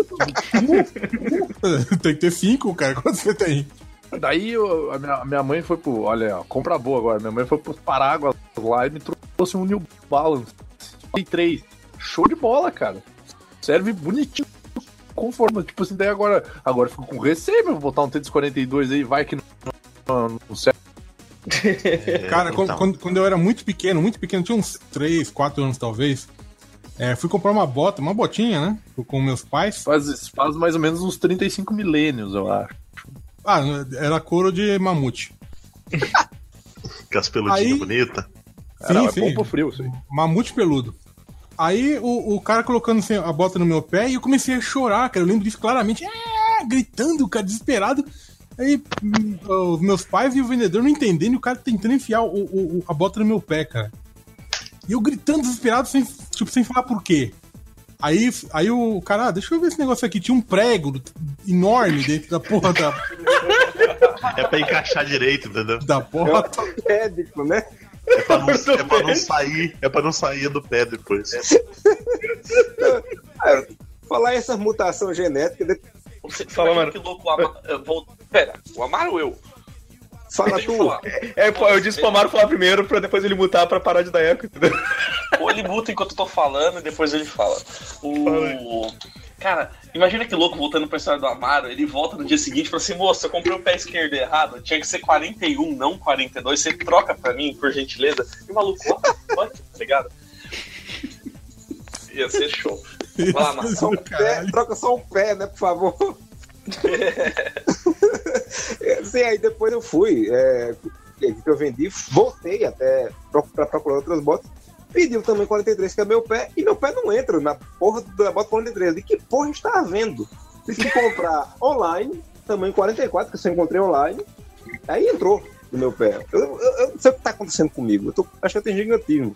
Speaker 2: tem que ter cinco, cara. Quanto você tem?
Speaker 3: Daí eu- a, minha, a minha mãe foi pro. Olha, ó, compra boa agora. Minha mãe foi pro Paráguas lá e me trouxe um New Balance. E três. Show de bola, cara. Serve bonitinho. Conforme. Tipo assim, daí agora. Agora eu fico com receio, meu. Vou botar um tênis 42 aí, vai que não, não, não serve.
Speaker 4: É, <laughs>
Speaker 2: Cara, quando,
Speaker 4: então.
Speaker 2: quando, quando eu era muito pequeno, muito pequeno, tinha uns 3, 4 anos talvez. é, fui comprar uma bota, uma botinha, né? Com meus pais.
Speaker 3: Faz, faz mais ou menos uns 35 milênios, eu acho.
Speaker 2: Ah, era couro de mamute. <laughs>
Speaker 4: Com as peludinhas
Speaker 2: Aí-
Speaker 4: bonitas.
Speaker 3: Era,
Speaker 2: Sim,
Speaker 3: é
Speaker 2: sim.
Speaker 3: bom pro frio, isso aí.
Speaker 2: Mamute peludo. Aí o, o cara colocando assim, a bota no meu pé e eu comecei a chorar, cara. Eu lembro disso claramente. Ah, gritando, cara, desesperado. Aí hum, os meus pais e o vendedor não entendendo e o cara tentando enfiar o, o- a bota no meu pé, cara. E eu gritando desesperado, sem, tipo, sem falar por quê. Aí, aí o cara, ah, deixa eu ver esse negócio aqui. Tinha um prego enorme dentro da porra da,
Speaker 4: É pra encaixar direito, entendeu?
Speaker 2: da
Speaker 5: É
Speaker 2: bota.
Speaker 5: ortopédico, né?
Speaker 4: É pra não, <laughs> é pra não sair, é pra não sair do pé depois. <laughs>
Speaker 5: Falar em essas mutações genéticas, de-
Speaker 6: Você,
Speaker 1: Fala, mano.
Speaker 6: que louco o Amaro. eu vou- Pera, o Amaro ou eu?
Speaker 5: fala tu.
Speaker 1: É, pô, eu disse pro Amaro falar primeiro pra depois ele mutar pra parar de dar eco, entendeu?
Speaker 6: Ou ele muta enquanto eu tô falando e depois ele fala. O. Cara, imagina que louco voltando pra história do Amaro, ele volta no dia seguinte e fala assim, moça, eu comprei o pé esquerdo errado, tinha que ser 41, não 42, você troca pra mim, por gentileza. E o maluco, ó, ó, tá ligado? Ia ser show. Vai lá, Marcos.
Speaker 5: Só um pé, troca só um pé, né, por favor. <laughs> Sim, aí depois eu fui, é, que eu vendi, voltei até pra procurar outras botas, pedi o tamanho 43, que é meu pé, e meu pé não entra na porra da bota 43. E que porra está havendo? Tive que comprar online, tamanho 44, que eu só encontrei online, aí entrou no meu pé. Eu, eu- eu não sei o que está acontecendo comigo, eu tô, acho que eu tenho gigantismo.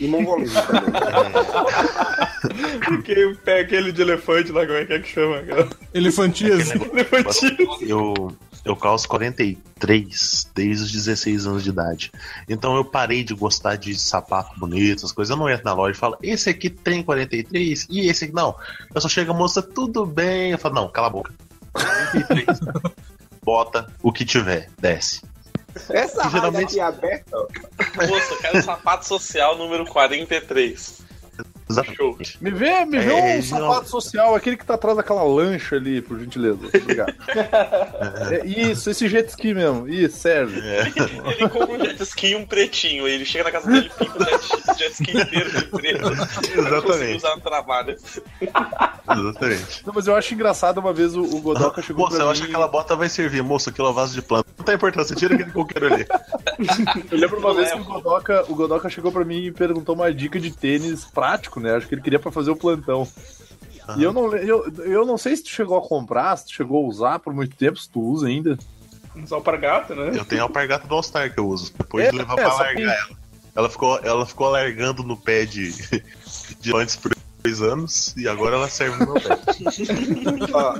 Speaker 5: E mongolismo também. <laughs>
Speaker 1: Porque pega aquele de elefante lá, como é que é que chama? cara?
Speaker 2: Elefantias.
Speaker 1: Elefantinho.
Speaker 4: Eu, eu calço 43 desde os 16 anos de idade. Então eu parei de gostar de sapato bonito, essas coisas. Eu não entro na loja e falo, esse aqui tem 43 e esse aqui não. Eu só chego a moça, tudo bem. Eu falo, não, cala a boca. 43. <laughs> Bota o que tiver, desce.
Speaker 5: Essa rádio
Speaker 4: Geralmente-
Speaker 5: aqui aberta, ó,
Speaker 6: Moça, eu quero sapato social número 43.
Speaker 4: Exatamente.
Speaker 3: Me vê, me vê
Speaker 4: É,
Speaker 3: um sapato social, aquele que tá atrás daquela lancha ali, por gentileza. Obrigado. <laughs> É, isso, esse jet ski mesmo. Isso, serve.
Speaker 6: Ele compra um jet ski e um pretinho. Ele chega na casa dele e pinta o jet, ski inteiro de preto. <laughs>
Speaker 4: Exatamente.
Speaker 6: usar no trabalho.
Speaker 4: Exatamente.
Speaker 3: Não, mas eu acho engraçado uma vez o, o Godoka chegou
Speaker 4: Moça,
Speaker 3: pra
Speaker 4: eu
Speaker 3: mim...
Speaker 4: acho que aquela bota vai servir. Moço, aquilo é vaso de planta. Não tem importância, tira aquele coqueiro ali.
Speaker 3: Eu lembro uma
Speaker 6: Não
Speaker 3: vez
Speaker 6: é,
Speaker 3: que o Godoka, o Godoka chegou pra mim e perguntou uma dica de tênis prático, né? Acho que ele queria pra fazer o plantão. E eu não, eu, eu não sei se tu chegou a comprar, se tu chegou a usar por muito tempo, se tu usa ainda.
Speaker 1: Uns alpargata, né?
Speaker 4: Eu tenho a alpargata do All-Star que eu uso. Depois
Speaker 3: É,
Speaker 4: de levar
Speaker 3: é,
Speaker 4: pra largar
Speaker 3: que-
Speaker 4: ela. Ela ficou, ela ficou largando no pé de, de antes por dois anos e agora ela serve no meu pé. <laughs>
Speaker 5: Ó,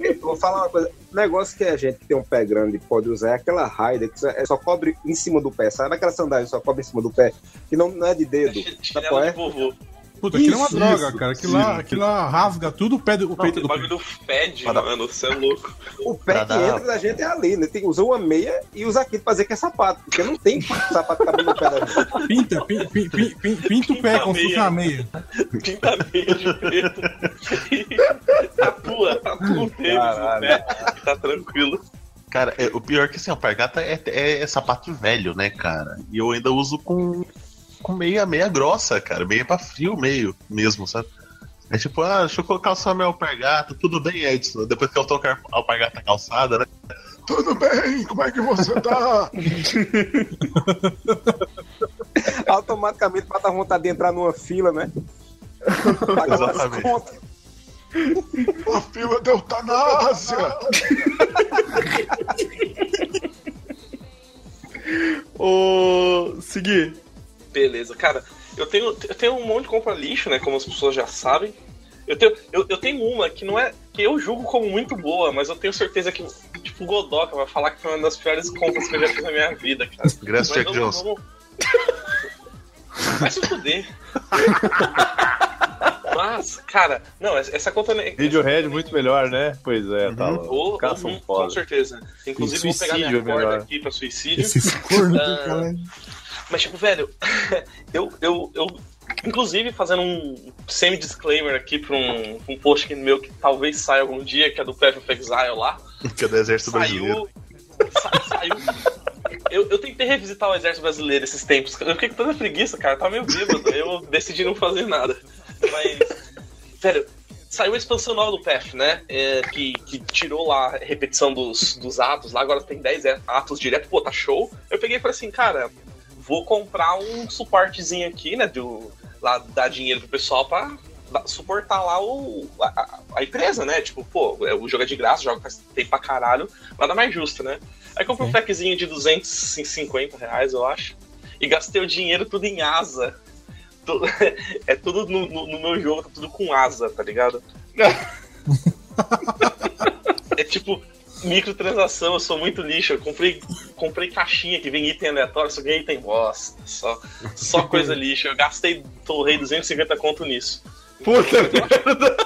Speaker 5: eu vou falar uma coisa. Negócio que a gente que tem um pé grande pode usar é aquela raida que só, é- só cobre em cima do pé. Sabe aquela sandália que só cobre em cima do pé? Que não, não é de dedo.
Speaker 6: Chinelo
Speaker 5: qual
Speaker 6: de
Speaker 5: é?
Speaker 6: vovô.
Speaker 2: Puta, aquilo é uma
Speaker 5: Isso,
Speaker 2: droga,
Speaker 5: isso,
Speaker 2: cara. Aquilo lá, aquilo lá rasga tudo o, pé do, o peito
Speaker 6: o
Speaker 2: do pé.
Speaker 6: bagulho fede,
Speaker 4: Para-
Speaker 6: mano. Você é louco.
Speaker 5: O pé
Speaker 4: Pra
Speaker 5: que
Speaker 4: dar-
Speaker 5: entra da gente é ali, né? Tem usar uma meia e usar aquilo pra dizer que é sapato. Porque não tem sapato cabendo no pé da gente. <laughs>
Speaker 2: Pinta, pin- pin- pin- pin- pinta o pé como se fosse uma meia.
Speaker 6: Pinta meio de preto. <laughs> Tatua, tatua o tênis no pé. Tá tranquilo.
Speaker 4: Cara, é, o pior é que assim, a alpargata é, é, é sapato velho, né, cara? E eu ainda uso com, com meia, meia grossa, cara. Meia pra frio, meio mesmo, sabe? É tipo, ah, deixa eu colocar só minha alpargata. Tudo bem, Edson? Depois que eu tocar a alpargata calçada, né? Tudo bem, como é que você tá? <laughs>
Speaker 5: Automaticamente bate a vontade de entrar numa fila, né? Pagar umas
Speaker 4: Exatamente.
Speaker 5: contas.
Speaker 4: A fila da eutanásia!
Speaker 1: Ô, seguir.
Speaker 6: Beleza, cara. Eu tenho, eu tenho um monte de compra lixo, né? Como as pessoas já sabem. Eu tenho, eu, eu tenho uma que não é. que eu julgo como muito boa, mas eu tenho certeza que, tipo, o Godoka vai falar que foi uma das piores compras que eu já fiz na minha vida, cara. <laughs>
Speaker 4: Graças
Speaker 6: Mas
Speaker 4: Jack
Speaker 6: vamos- <laughs> Vai se fuder. Mas, cara, não, essa conta. nem-
Speaker 3: Radiohead muito melhor, né? Pois é, tá
Speaker 4: Uhum.
Speaker 3: louco.
Speaker 6: Ou, ou-
Speaker 3: são
Speaker 6: com
Speaker 3: foda.
Speaker 6: certeza. Inclusive, vou pegar minha
Speaker 3: é
Speaker 6: corda aqui pra suicídio.
Speaker 2: Esses cornos
Speaker 6: Ah.
Speaker 2: do caralho.
Speaker 6: Mas, tipo, velho, <laughs> eu, eu, eu inclusive, fazendo um semi-disclaimer aqui pra um, um post aqui meu que talvez saia algum dia, que é do Path of Exile lá. <laughs>
Speaker 4: Que é do Exército Brasileiro.
Speaker 6: Saiu. <laughs> sa- saiu. Eu, eu tentei revisitar o Exército Brasileiro esses tempos. Eu fiquei com tanta preguiça, cara. Eu tava meio bêbado. Eu decidi não fazer nada. Mas. Velho, saiu a expansão nova do Path, né? É, que, que tirou lá a repetição dos, dos atos. Lá agora tem 10 atos direto. Pô, tá show. Eu peguei e falei assim, cara, vou comprar um suportezinho aqui, né? Do, lá dar dinheiro pro pessoal pra suportar lá o, a, a- empresa, né? Tipo, pô, é, o jogo é de graça, o jogo faz tempo pra caralho, nada mais justo, né? Aí comprei um packzinho de 250 reais, eu acho, e gastei o dinheiro tudo em asa. <laughs> É tudo no, no- no meu jogo, tá tudo com asa, tá ligado? <laughs> é tipo microtransação, eu sou muito lixo. Eu comprei, comprei caixinha que vem item aleatório, só ganhei item bosta. Só, só coisa lixo. Eu gastei, torrei 250 conto nisso.
Speaker 1: Puta merda.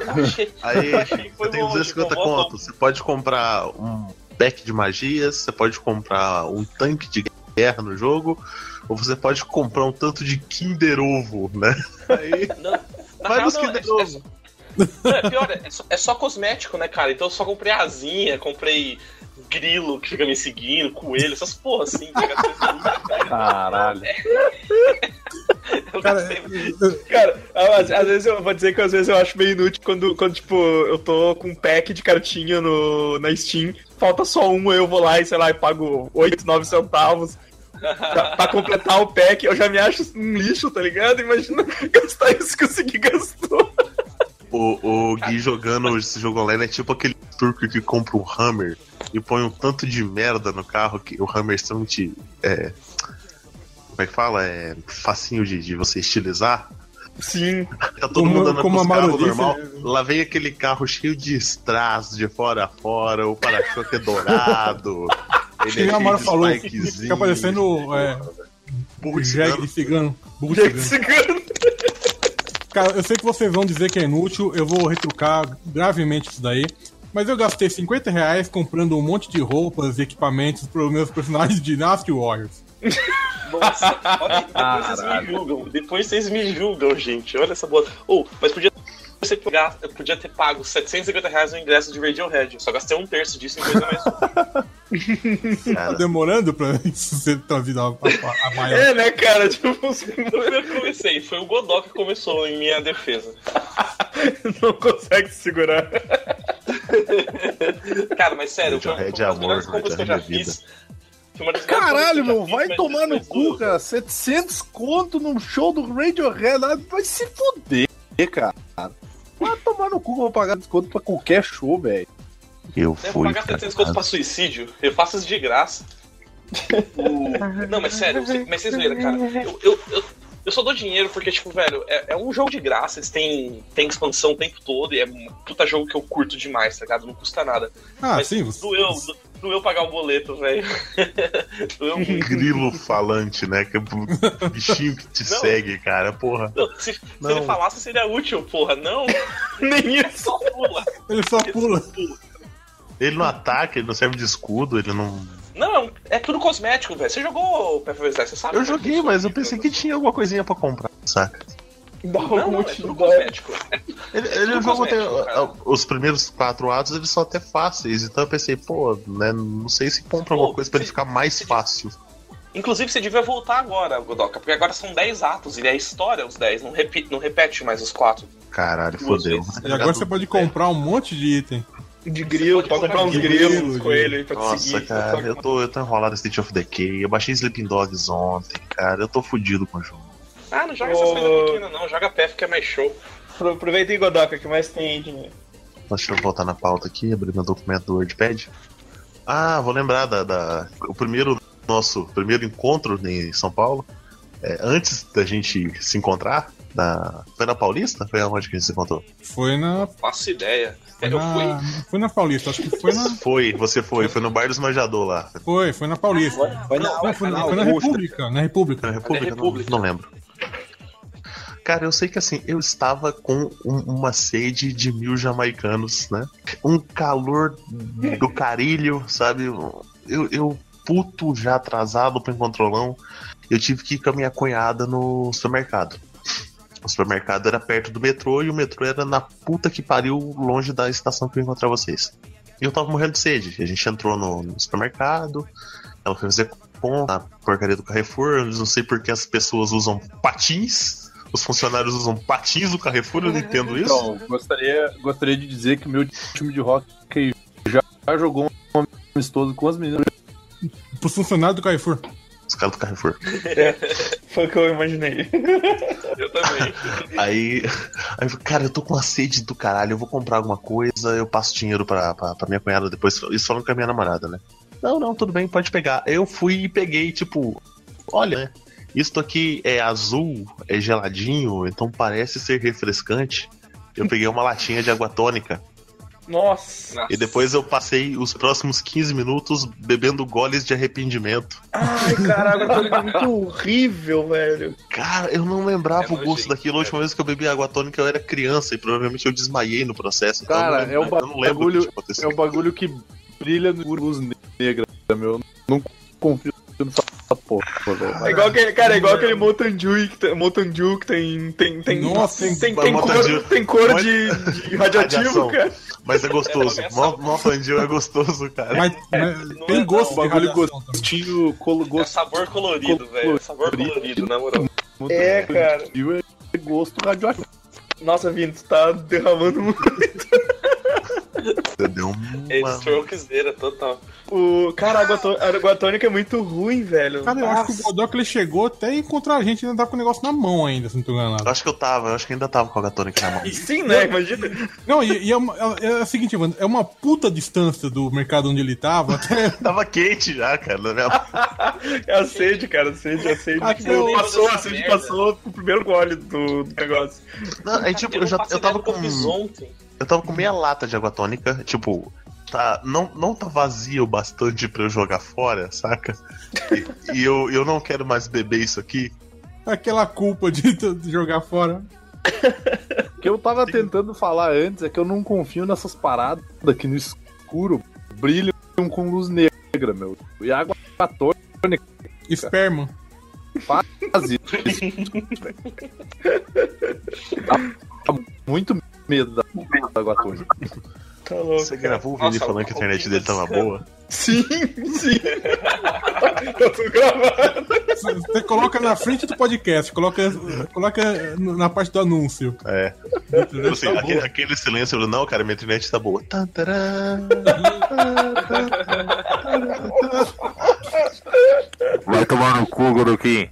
Speaker 6: Eu achei-
Speaker 4: Aí,
Speaker 6: eu achei
Speaker 4: você tem
Speaker 6: bom,
Speaker 4: 250
Speaker 6: tipo, bom,
Speaker 4: conto. Você pode comprar um pack de magias, você pode comprar um tanque de guerra no jogo, ou você pode comprar um tanto de Kinder Ovo, né? Aí,
Speaker 6: Não, na
Speaker 4: vai nos Kinder
Speaker 6: é- é
Speaker 4: Ovo.
Speaker 6: Não, é pior, é só, é só cosmético, né, cara? Então eu só comprei asinha, comprei grilo que fica me seguindo, coelho, essas porra assim?
Speaker 3: Caralho. <laughs>
Speaker 6: Eu
Speaker 2: Cara, eu-
Speaker 1: Cara, às, às vezes eu vou dizer que às vezes eu acho meio inútil quando, quando tipo, eu tô com um pack de cartinha no, na Steam, falta só uma, eu vou lá e, sei lá, e pago 8, 9 centavos pra, pra completar o pack. Eu já me acho um lixo, tá ligado? Imagina <laughs> gastar isso que o Segui gastou.
Speaker 4: O, o Gui jogando esse jogo online é tipo aquele turco que compra um Hammer e põe um tanto de merda no carro que o Hammer é extremamente. É, como é que fala? É facinho de, de você estilizar.
Speaker 1: Sim.
Speaker 4: Tá todo
Speaker 2: Como-
Speaker 4: mundo andando
Speaker 2: como
Speaker 4: com
Speaker 2: disse,
Speaker 4: normal.
Speaker 2: né?
Speaker 4: Lá vem aquele carro cheio de strass de fora a fora, o para-choque é dourado. <laughs> Ele é
Speaker 2: a
Speaker 4: de
Speaker 2: falou, fica parecendo é,
Speaker 4: burro de cigano.
Speaker 2: burro de cigano. Cara, eu sei que vocês vão dizer que é inútil, eu vou retrucar gravemente isso daí. Mas eu gastei 50 reais comprando um monte de roupas e equipamentos para os meus personagens de Dynasty Warriors.
Speaker 6: Nossa, olha, depois vocês me julgam. Depois vocês me julgam, gente. Olha essa boa. Ou, mas podia você eu podia ter pago 750 reais no ingresso de Radiohead. Só gastei um terço disso em coisa mais. <laughs>
Speaker 2: Tá demorando pra isso ser trazido a, a, a maior.
Speaker 1: É, né, cara? Tipo, <laughs>
Speaker 6: Não fui eu que comecei, foi o Godó que começou em minha defesa. <laughs>
Speaker 1: não consegue se segurar.
Speaker 6: Cara, mas sério, foi,
Speaker 4: é
Speaker 6: uma das melhores
Speaker 4: amor,
Speaker 6: compras que eu já
Speaker 4: Radiohead é
Speaker 6: fiz. Foi uma das melhores
Speaker 3: Caralho,
Speaker 6: compras já
Speaker 3: meu, vai tomar no cu, cara. 700 conto num show do Radiohead. Vai se fuder, cara. Vai tomar no cu que eu vou pagar desconto pra qualquer show, velho.
Speaker 4: eu
Speaker 6: vou
Speaker 4: fui.
Speaker 6: pagar
Speaker 4: pra
Speaker 6: 700 conto pra suicídio, eu faço isso de graça. O- <laughs> Não, mas sério, mas vocês viram, cara. Eu, eu, eu, eu só dou dinheiro porque, tipo, velho, é, é um jogo de graça, eles têm, têm expansão o tempo todo e é um puta jogo que eu curto demais, tá ligado? Não custa nada.
Speaker 2: Ah,
Speaker 6: mas
Speaker 2: sim, você.
Speaker 6: doeu, do- doeu pagar o boleto, velho. <laughs> doeu muito.
Speaker 4: Grilo falante, né? Que é o bichinho que te
Speaker 6: Não.
Speaker 4: segue, cara. Porra.
Speaker 6: Não, se, se
Speaker 4: Não.
Speaker 6: ele falasse, seria útil, porra. Não, <laughs>
Speaker 1: Nem isso.
Speaker 6: só pula.
Speaker 2: Ele só pula.
Speaker 4: Ele não ataca, ele não serve de escudo, ele não.
Speaker 6: Não, é um- é tudo cosmético, velho. Você jogou o Exile, você sabe?
Speaker 4: Eu
Speaker 6: é
Speaker 4: joguei, mas eu pensei que tinha alguma coisinha pra comprar, saca? <laughs>
Speaker 1: Dá
Speaker 6: Não,
Speaker 1: algum
Speaker 6: não, é
Speaker 1: motivo.
Speaker 6: tudo cosmético.
Speaker 4: Ele, ele o jogo tem.
Speaker 6: cara.
Speaker 4: Os primeiros quatro atos eles são até fáceis, então eu pensei, pô, né? Não sei se compra alguma coisa pra ele ficar mais fácil.
Speaker 6: Inclusive, você devia voltar agora, Godoka, porque agora são 10 atos e é história os 10, não, repi- não repete mais os 4.
Speaker 4: Caralho, fodeu.
Speaker 6: vezes.
Speaker 2: E agora você pode comprar um monte de item.
Speaker 1: De grilo, pode
Speaker 6: pode
Speaker 1: comprar uns
Speaker 2: comprar
Speaker 1: grilos,
Speaker 2: grilo,
Speaker 1: coelhos aí pra te
Speaker 4: Nossa,
Speaker 1: seguir.
Speaker 4: cara, eu tô, eu tô enrolado em State of Decay. Eu baixei Sleeping Dogs ontem, cara. Eu tô fudido com o jogo.
Speaker 6: Ah, não joga essas
Speaker 1: Ô.
Speaker 6: coisas pequenas, não. Joga Path que é mais show.
Speaker 1: Apro- Aproveita aí, Godoka, que mais tem aí de
Speaker 4: Deixa eu voltar na pauta aqui, abrir meu documento do WordPad. Ah, vou lembrar da, da- o primeiro nosso primeiro encontro em São Paulo. É, antes da gente se encontrar, na, foi na Paulista? Foi aonde que a gente se encontrou?
Speaker 2: Foi na.
Speaker 6: Faço ideia.
Speaker 2: Foi
Speaker 6: Eu fui.
Speaker 2: na, foi na Paulista, acho que foi na.
Speaker 4: Foi, você foi, foi no Bar dos Manjador lá.
Speaker 2: Foi, foi na Paulista.
Speaker 5: Foi na,
Speaker 2: Não, foi, na- foi. República. Na
Speaker 4: Na
Speaker 2: República.
Speaker 4: República?
Speaker 6: República.
Speaker 4: Não, não lembro. Cara, eu sei que assim, eu estava com um- uma sede de mil jamaicanos, né? Um calor do carilho, sabe? Eu, eu puto já atrasado pro encontrolão, eu tive que ir com a minha cunhada no supermercado. O supermercado era perto do metrô e o metrô era na puta que pariu, longe da estação que eu ia encontrar vocês. E eu tava morrendo de sede. A gente entrou no, no supermercado, ela foi fazer compra na porcaria do Carrefour. Eu não sei porque as pessoas usam patins. Os funcionários usam patins do Carrefour, eu não entendo isso.
Speaker 3: Então, gostaria, gostaria de dizer que o meu time de hockey já, já jogou um amistoso com as meninas.
Speaker 2: Pro funcionário do Carrefour.
Speaker 4: Os caras do Carrefour. <laughs>
Speaker 1: Foi o que eu imaginei. <laughs>
Speaker 6: Eu também.
Speaker 4: Aí, aí eu falei, cara, eu tô com uma sede do caralho, eu vou comprar alguma coisa, eu passo dinheiro pra, pra, pra minha cunhada depois. Isso falando com a minha namorada, né? Não, não, tudo bem, pode pegar. Eu fui e peguei, tipo, olha, né? Isto aqui é azul, é geladinho, então parece ser refrescante. Eu peguei uma latinha de água tônica.
Speaker 1: Nossa.
Speaker 4: E depois eu passei os próximos 15 minutos bebendo goles de arrependimento.
Speaker 1: Ai, caralho, a tônica é muito horrível, velho.
Speaker 4: Cara, eu não lembrava
Speaker 6: É
Speaker 4: o gosto daquilo. A última vez que eu bebi água tônica eu era criança e provavelmente eu desmaiei no processo. Então
Speaker 3: Cara,
Speaker 4: eu não lembro,
Speaker 3: é
Speaker 4: lembro
Speaker 3: bagulho-
Speaker 4: que aconteceu.
Speaker 3: É um bagulho que brilha no luz negra, meu. Não confio nessa porra, velho.
Speaker 1: É igual aquele, cara, é igual aquele Mountain Dew que tem, Mountain Dew que tem, tem, tem,
Speaker 2: Nossa,
Speaker 1: tem, tem,
Speaker 4: tem-
Speaker 1: cor, tem cor de, de radioativo,
Speaker 4: Radiação.
Speaker 1: cara.
Speaker 4: Mas é gostoso.
Speaker 6: É,
Speaker 4: Mó mó fandil é gostoso, cara.
Speaker 2: Mas, mas
Speaker 6: não
Speaker 2: tem
Speaker 6: é,
Speaker 2: gosto
Speaker 3: não, bagulho. Gostinho, colo,
Speaker 6: É
Speaker 3: gosto
Speaker 6: sabor colorido, velho. Sabor colorido, na moral.
Speaker 1: É, cara.
Speaker 3: é gosto radioativo.
Speaker 1: Nossa, Vini, tu tá derramando muito. <laughs>
Speaker 4: Deu
Speaker 6: É
Speaker 4: uma...
Speaker 6: strokezeira total.
Speaker 1: O... Cara, a água, tó- a água tônica é muito ruim, velho.
Speaker 2: Cara, eu acho que o Godoc ele chegou até encontrar a gente e ainda tá com o negócio na mão ainda, se não tô enganado.
Speaker 4: Eu acho que eu tava, eu acho que ainda tava com a água tônica na mão.
Speaker 1: E Sim, né? Imagina.
Speaker 2: Não, e, e é, uma- é- é o seguinte, mano, é uma puta distância do mercado onde ele tava até. <laughs>
Speaker 4: Tava quente já, cara. na minha-
Speaker 1: É a sede, cara, a sede, a sede.
Speaker 2: Ah, eu lembro
Speaker 1: passou, a sede
Speaker 6: merda.
Speaker 1: passou pro primeiro gole do, do negócio.
Speaker 4: Não, aí, tipo, eu,
Speaker 6: não
Speaker 4: já, eu tava com.
Speaker 6: eu ontem.
Speaker 4: Eu tava com meia lata de água tônica, tipo, tá, não, não tá vazio o bastante pra eu jogar fora, saca? E, e eu, eu não quero mais beber isso aqui.
Speaker 2: aquela culpa de, de jogar fora.
Speaker 3: O que eu tava tentando falar antes é que eu não confio nessas paradas que no escuro brilham com luz negra, meu. E a água tônica
Speaker 2: Esperma.
Speaker 3: Quase. Dá <laughs> muito medo da, da Guatone.
Speaker 1: Tá louco.
Speaker 4: Você gravou o vídeo
Speaker 6: Nossa,
Speaker 4: falando que a internet dele tava boa?
Speaker 1: Sim, sim. tá tudo gravado.
Speaker 2: Você coloca na frente do podcast, coloca, coloca na parte do anúncio.
Speaker 4: É.
Speaker 2: Entendeu?
Speaker 4: Assim,
Speaker 2: Tá
Speaker 4: aquele, aquele silêncio, eu, não, cara, minha internet tá boa. Tan, tará.
Speaker 8: Vai tomar no cu, Goroquim.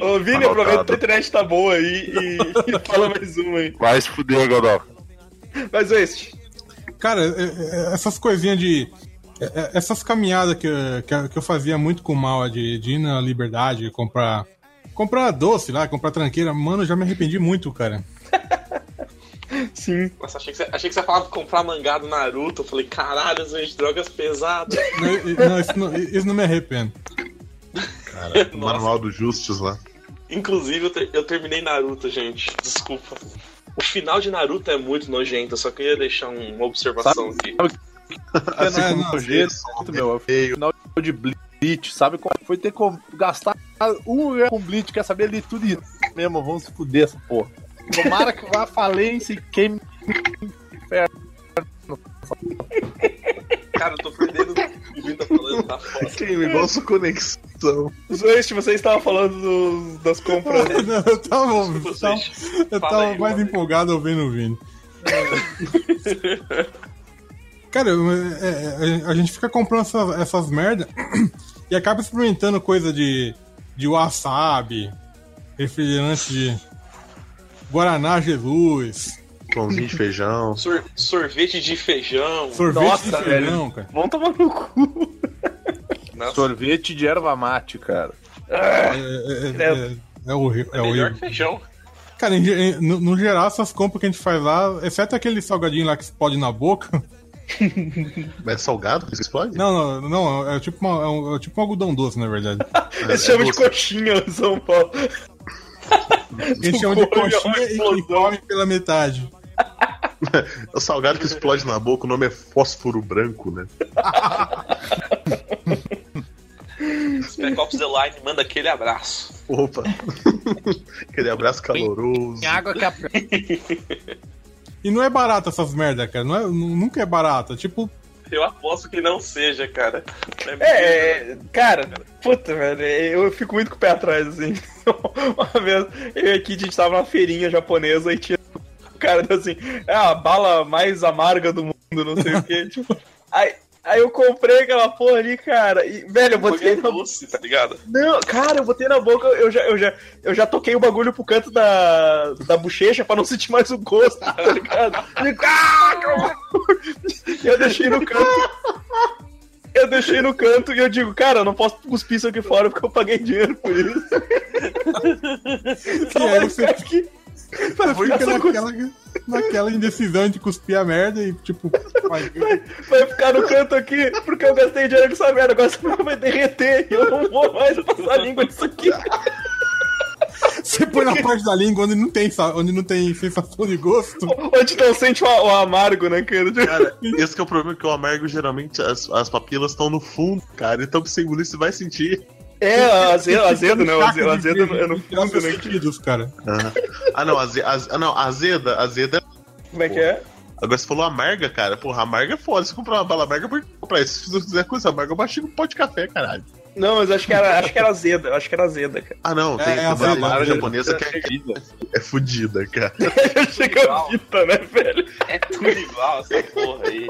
Speaker 1: Ô, Vini, aproveita que a internet tá boa aí e, <laughs> e fala mais uma aí.
Speaker 8: Vai se fuder, Godó.
Speaker 1: Mas este.
Speaker 2: Cara, é- é- essas coisinhas de. é- é- Essas caminhadas que, eu- que, eu- que eu fazia muito com o mal, de, de ir na liberdade, comprar. Comprar doce lá, comprar tranqueira, mano, eu já me arrependi muito, cara. <laughs>
Speaker 1: Sim.
Speaker 6: Nossa, achei que, você, achei que você falava de comprar mangá do Naruto. Eu falei, caralho, gente, drogas pesadas.
Speaker 2: Não, não, isso, não, isso não me arrependo.
Speaker 4: Cara, <laughs> o manual do Justus lá.
Speaker 6: Inclusive, eu, ter- eu terminei Naruto, gente. Desculpa. O final de Naruto é muito nojento, eu só queria deixar um- uma observação aqui. <laughs>
Speaker 3: Assim
Speaker 2: É,
Speaker 3: como
Speaker 2: não,
Speaker 3: jeito, meu, é o final de Bleach, sabe como foi ter que gastar um real com Bleach, quer saber ali tudo isso mesmo, vamos se fuder essa porra. Tomara que vá falência e queime
Speaker 6: Cara, eu tô perdendo o que o tá falando, tá foda.
Speaker 4: Queima igual sua conexão.
Speaker 1: Zoeste, você estava falando dos- das compras. <laughs>
Speaker 2: Não, eu tava, eu tava, eu tava
Speaker 6: aí,
Speaker 2: mais empolgado ouvindo o Vini. Cara, é- é- a gente fica comprando essas, essas merda <clears throat> e acaba experimentando coisa de, de wasabi, refrigerante de Guaraná Jesus,
Speaker 4: Pãozinho de feijão.
Speaker 6: Sor- sorvete de feijão.
Speaker 2: sorvete
Speaker 1: Nossa,
Speaker 2: de feijão, cara.
Speaker 1: Vamos tomar no cu.
Speaker 6: Nossa, <laughs>
Speaker 3: sorvete de erva mate, cara.
Speaker 2: É, é, é, é, é horrível. É
Speaker 6: melhor
Speaker 2: horrível.
Speaker 6: que feijão.
Speaker 2: Cara, em em- no, no geral, essas compras que a gente faz lá, exceto aquele salgadinho lá que explode na boca. <laughs>
Speaker 4: É salgado que explode?
Speaker 2: Não, não, não, é tipo, uma, é um, é tipo um algodão doce, na verdade. <laughs>
Speaker 1: Eles
Speaker 4: É
Speaker 1: chamam de
Speaker 4: doce.
Speaker 1: coxinha em São Paulo.
Speaker 2: A gente chama de
Speaker 1: é
Speaker 2: coxinha e, e come pela metade. <laughs>
Speaker 4: O salgado que explode na boca, o nome é fósforo branco, né?
Speaker 6: Spec Ops The Line manda aquele abraço.
Speaker 4: Opa! <laughs> Aquele abraço caloroso.
Speaker 3: água que a
Speaker 2: E não é barato essas merda, cara. Não é, nu- nunca é barato. Tipo,
Speaker 6: Eu aposto que não seja, cara.
Speaker 1: É, cara, puta, velho, eu fico muito com o pé atrás, assim. <laughs> Uma vez, eu e a Kid, a gente tava numa feirinha japonesa e tinha cara deu assim, é a bala mais amarga do mundo, não sei o que, <laughs> tipo. Aí, aí eu comprei aquela porra ali, cara, e, velho, eu botei na
Speaker 6: doce, tá ligado?
Speaker 1: Não, cara, eu botei na boca, eu já, eu já, eu já toquei o bagulho pro canto da, da bochecha pra não sentir mais o gosto, tá ligado? E, ah, que! E eu deixei no canto. Eu deixei no canto e eu digo, cara, eu não posso cuspir isso aqui fora porque eu paguei dinheiro por isso. <laughs> Então
Speaker 2: E
Speaker 1: vai ficar aqui. Vai
Speaker 2: fica naquela, naquela indecisão de cuspir a merda e, tipo, vai-
Speaker 1: vai ficar no canto aqui porque eu gastei dinheiro com essa merda. Agora essa merda vai derreter e eu não vou mais passar a língua nisso aqui.
Speaker 2: você põe na parte da língua onde não tem, onde não tem sensação de gosto.
Speaker 1: Onde não sente o, o amargo, né, cara?
Speaker 4: Cara, esse que é o problema, que o amargo, geralmente, as, as papilas estão no fundo, cara. Então, pra você engolir, você vai sentir.
Speaker 1: É, azedo, azedo não, azedo, azedo é fundo,
Speaker 2: seus
Speaker 1: né?
Speaker 2: sentidos, cara.
Speaker 4: Ah, ah não, aze, aze- ah, não, azeda, azeda.
Speaker 1: Como é que é?
Speaker 4: Agora você falou amarga, cara. Porra, amarga é foda. Se comprar uma bala amarga, por que comprar isso? Se você quiser coisa amarga, eu baixei um pó de café, caralho.
Speaker 1: Não, mas acho que era, acho que era azeda, acho que era azeda, cara.
Speaker 4: Ah, não, tem,
Speaker 2: É, é
Speaker 4: uma japonesa que é, é fodida, cara. <laughs>
Speaker 1: Chega a fita, né, velho?
Speaker 6: É tudo igual essa porra aí.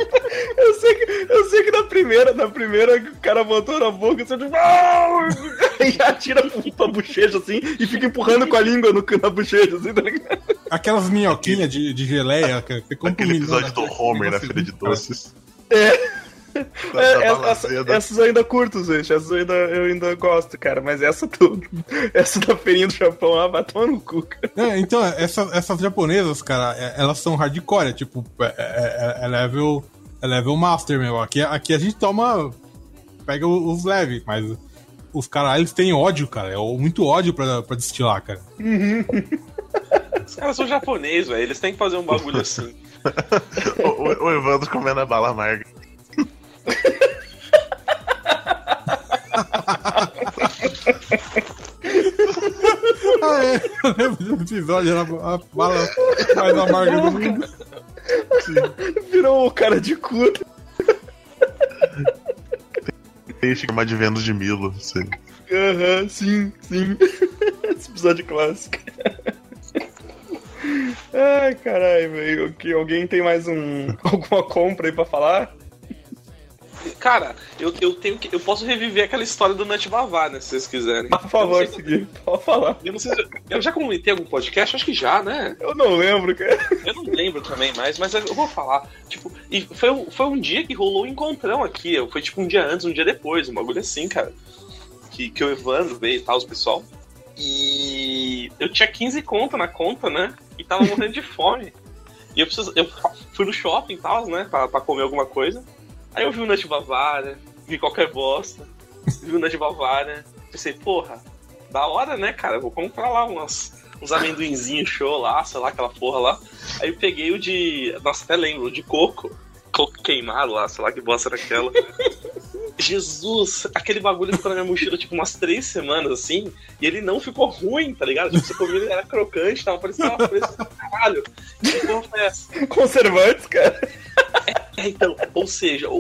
Speaker 1: Eu sei que, eu sei que na primeira, na primeira, o cara botou na boca, você tipo, "Ah!" <laughs> e atira pra bochecha assim e fica empurrando com a língua no, na bochecha, assim, tá ligado?
Speaker 2: Aquelas minhoquinhas de, de geleia, cara.
Speaker 4: Aquele episódio do Homer na feira de doces.
Speaker 1: É.
Speaker 4: Da-
Speaker 1: É, essa- essa- essas eu ainda curto, gente. Essas eu ainda, eu ainda gosto, cara. Mas essa tudo. <laughs> Essa da feirinha do Japão, ah, vai tomar no cu, cara.
Speaker 2: É, então, essas, essas japonesas, cara, é- elas são hardcore, é tipo, é, é- é level, é level master, meu. Aqui, aqui a gente toma, pega os leves, mas os caras, eles têm ódio, cara, é muito ódio pra, pra destilar, cara.
Speaker 6: Os caras são japoneses, velho. Eles têm que fazer um bagulho assim. <laughs>
Speaker 4: o, o- o Evandro comendo a bala amarga.
Speaker 2: Ah, é. Eu lembro do episódio, era a bala mais amarga do mundo.
Speaker 1: Virou o cara de cu.
Speaker 4: Tem que chamar de Vênus de Milo. Assim.
Speaker 1: Aham, sim, sim. Esse episódio clássico. Ai, caralho, velho. Que Alguém tem mais um. <laughs> alguma compra aí pra falar?
Speaker 6: Cara, eu, eu tenho que. Eu posso reviver aquela história do Nut Bavar, né? Se vocês quiserem.
Speaker 1: Por favor,
Speaker 6: Eu
Speaker 1: seguir. Pode falar.
Speaker 6: Eu se- eu já comentei algum podcast, acho que já, né?
Speaker 1: Eu não lembro, cara.
Speaker 6: Eu não lembro também mais, mas eu vou falar. Tipo, e foi, um- foi um dia que rolou um encontrão aqui. Foi tipo um dia antes, um dia depois, um bagulho assim, cara. Que, que o Evandro veio e tal, os pessoal. E eu tinha 15 conto na conta, né? E tava morrendo de fome. E eu, preciso, eu fui no shopping e tal, né? Pra, pra comer alguma coisa. Aí eu vi o Nut Bavária, vi qualquer bosta, vi o Nut Bavária. Pensei, porra, da hora, né, cara? Vou comprar lá umas, uns amendoinzinhos show lá, sei lá, aquela porra lá. Aí eu peguei o de. Nossa, até lembro, o de coco. Coco queimado lá, sei lá que bosta era aquela. <laughs> Jesus, aquele bagulho ficou na minha mochila tipo umas três semanas assim, e ele não ficou ruim, tá ligado? Tipo, você comia, ele era crocante, tava parecendo uma fresca do caralho. Que porra foi essa?
Speaker 1: Conservantes, cara.
Speaker 6: É, então, ou seja, o,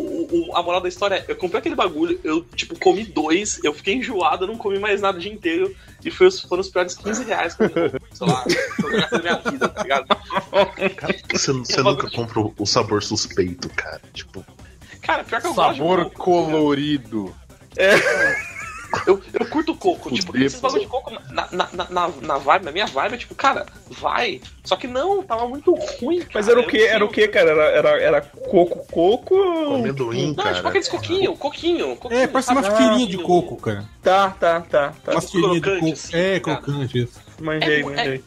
Speaker 6: o- a moral da história é, eu comprei aquele bagulho, eu, tipo, comi dois, eu fiquei enjoado, eu não comi mais nada o dia inteiro, e foi, os- foram os piores 15 reais que eu, sei lá, eu minha vida, tá ligado?
Speaker 4: Você, você nunca compra o, o sabor suspeito, cara. Tipo,
Speaker 6: Cara, pior que eu gosto de
Speaker 3: Sabor
Speaker 6: coco.
Speaker 3: colorido.
Speaker 6: Eu, eu curto coco, tipo,
Speaker 3: Fuder,
Speaker 6: esses bagulho de coco na, na, na, na, vibe, na minha vibe, é tipo, cara, vai. Só que não, tava muito ruim, cara.
Speaker 1: Mas era o que?
Speaker 6: não
Speaker 1: Era o que, cara? Era, era, era coco, coco?
Speaker 4: com amendoim,
Speaker 6: Não,
Speaker 4: cara.
Speaker 6: tipo aqueles coquinho, coquinho, coquinho.
Speaker 2: É, parece umas
Speaker 6: sabe?
Speaker 2: tirinhas de coco, cara.
Speaker 1: Tá, tá, tá. tá.
Speaker 2: Umas tirinhas de
Speaker 6: crocante,
Speaker 2: coco.
Speaker 6: assim,
Speaker 2: É,
Speaker 6: cara.
Speaker 2: crocante, isso.
Speaker 1: Manjei,
Speaker 6: É,
Speaker 1: manjei.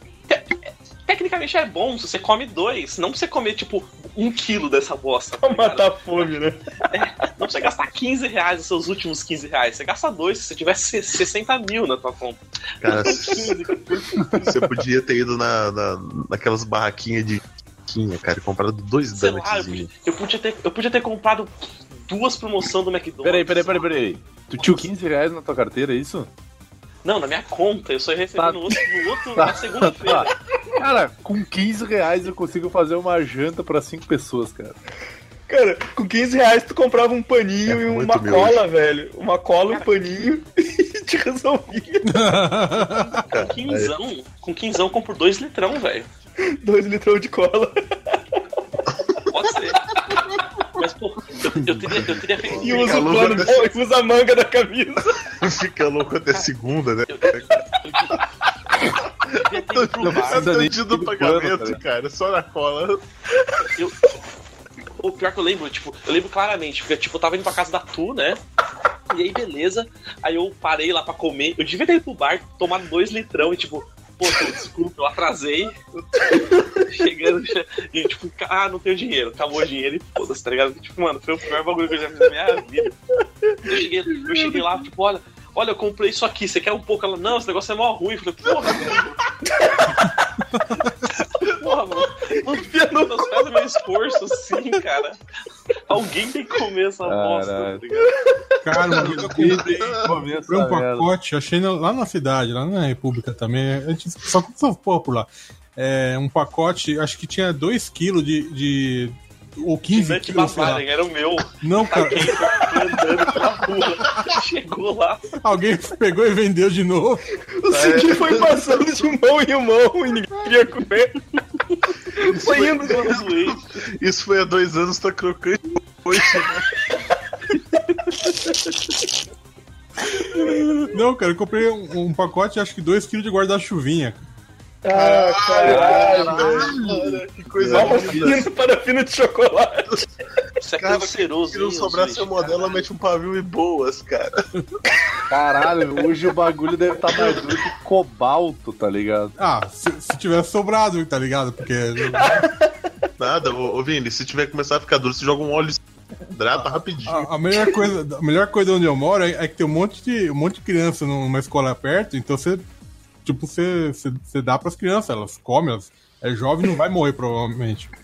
Speaker 6: Tecnicamente é bom se você come dois, não pra você comer, tipo, um quilo dessa bosta.
Speaker 1: Pra
Speaker 6: tá
Speaker 1: matar fome, né?
Speaker 6: Não pra você gastar 15 reais os seus últimos 15 reais. Você gasta dois se você tiver 60 mil na tua conta.
Speaker 4: Cara,
Speaker 6: 15, <laughs>
Speaker 4: você podia ter ido na, na, naquelas barraquinhas de quinha, cara, e comprado dois
Speaker 6: eu
Speaker 4: donutzinhos.
Speaker 6: eu, podia ter, eu podia ter comprado duas promoções do McDonald's.
Speaker 3: Peraí, peraí, peraí, peraí. Tu tinha 15 reais na tua carteira, é isso?
Speaker 6: Não, na minha conta, eu só ia receber
Speaker 3: Tá.
Speaker 6: no outro, no outro <laughs>
Speaker 3: Tá.
Speaker 6: na segunda-feira.
Speaker 3: Tá. Cara, com 15 reais eu consigo fazer uma janta pra 5 pessoas, cara.
Speaker 1: Cara, com 15 reais tu comprava um paninho
Speaker 4: É
Speaker 1: e uma cola, velho. Uma cola, um paninho <laughs> e te resolvia.
Speaker 6: Com quinzão, com quinzão eu compro dois litrão, velho.
Speaker 1: Dois litrão de cola.
Speaker 6: Pode ser. Mas, pô, eu, eu teria, eu teria feito.
Speaker 1: E usa o e <laughs> usa a manga da camisa.
Speaker 4: Fica louco até segunda, né?
Speaker 6: Eu devia ter ido pro
Speaker 3: Não precisa nem
Speaker 4: do pagamento,
Speaker 3: plano,
Speaker 4: cara, só na cola.
Speaker 6: Eu, o pior que eu lembro, tipo, eu lembro claramente, porque tipo, eu tava indo pra casa da Tu, né? E aí, beleza. Aí eu parei lá pra comer. Eu devia ter ido pro bar, tomado dois litrão e tipo, pô, desculpa, eu atrasei. <laughs> Chegando, che- e tipo, ah, não tenho dinheiro, acabou o dinheiro e foda-se, tá ligado? Tipo, mano, foi o pior bagulho que eu já fiz na minha vida. Eu cheguei, eu cheguei lá, tipo, olha. Olha, eu comprei isso aqui, você quer um pouco? Ela, não, esse negócio é mó ruim. Eu falei, porra, velho. <laughs> Porra, mano. Não, não faz o meu esforço assim, cara. Alguém tem que comer essa bosta, tá ligado?
Speaker 2: Cara, eu comprei, comprei um pacote, achei lá na cidade, lá na República também. A gente só comprou por lá. É, um pacote, acho que tinha 2kg de, de. Ou 15
Speaker 6: Nut
Speaker 2: quilos,
Speaker 6: era o meu.
Speaker 2: Não, cara,
Speaker 6: andando pela rua. <laughs> Chegou lá.
Speaker 2: alguém pegou e vendeu de novo.
Speaker 1: O Cid foi passando de mão em mão e ninguém queria comer. Foi indo.
Speaker 6: Eu zoei.
Speaker 4: Isso foi há dois anos, tá crocante hoje.
Speaker 2: Não, cara, eu comprei um, um pacote, acho que 2kg de guarda-chuvinha.
Speaker 1: Ah, caralho.
Speaker 4: Cara, que coisa linda.
Speaker 1: Parafina, de chocolate.
Speaker 6: Isso é
Speaker 4: Cara,
Speaker 6: canceroso.
Speaker 4: Se não sobrar seu modelo, ela mete um pavio e boas, cara.
Speaker 3: Caralho, hoje o bagulho deve estar mais duro que cobalto, tá ligado?
Speaker 2: Ah, se, se tivesse sobrado, tá ligado? Porque.
Speaker 4: Nada, ô, ô Vini, se tiver que começar a ficar duro, você joga um óleo hidrata rapidinho.
Speaker 2: A, a melhor coisa, a melhor coisa onde eu moro é, é que tem um monte de, um monte de criança numa escola perto, então você. Tipo, você, dá pras crianças, elas comem, elas, é jovem não vai morrer, provavelmente. <laughs>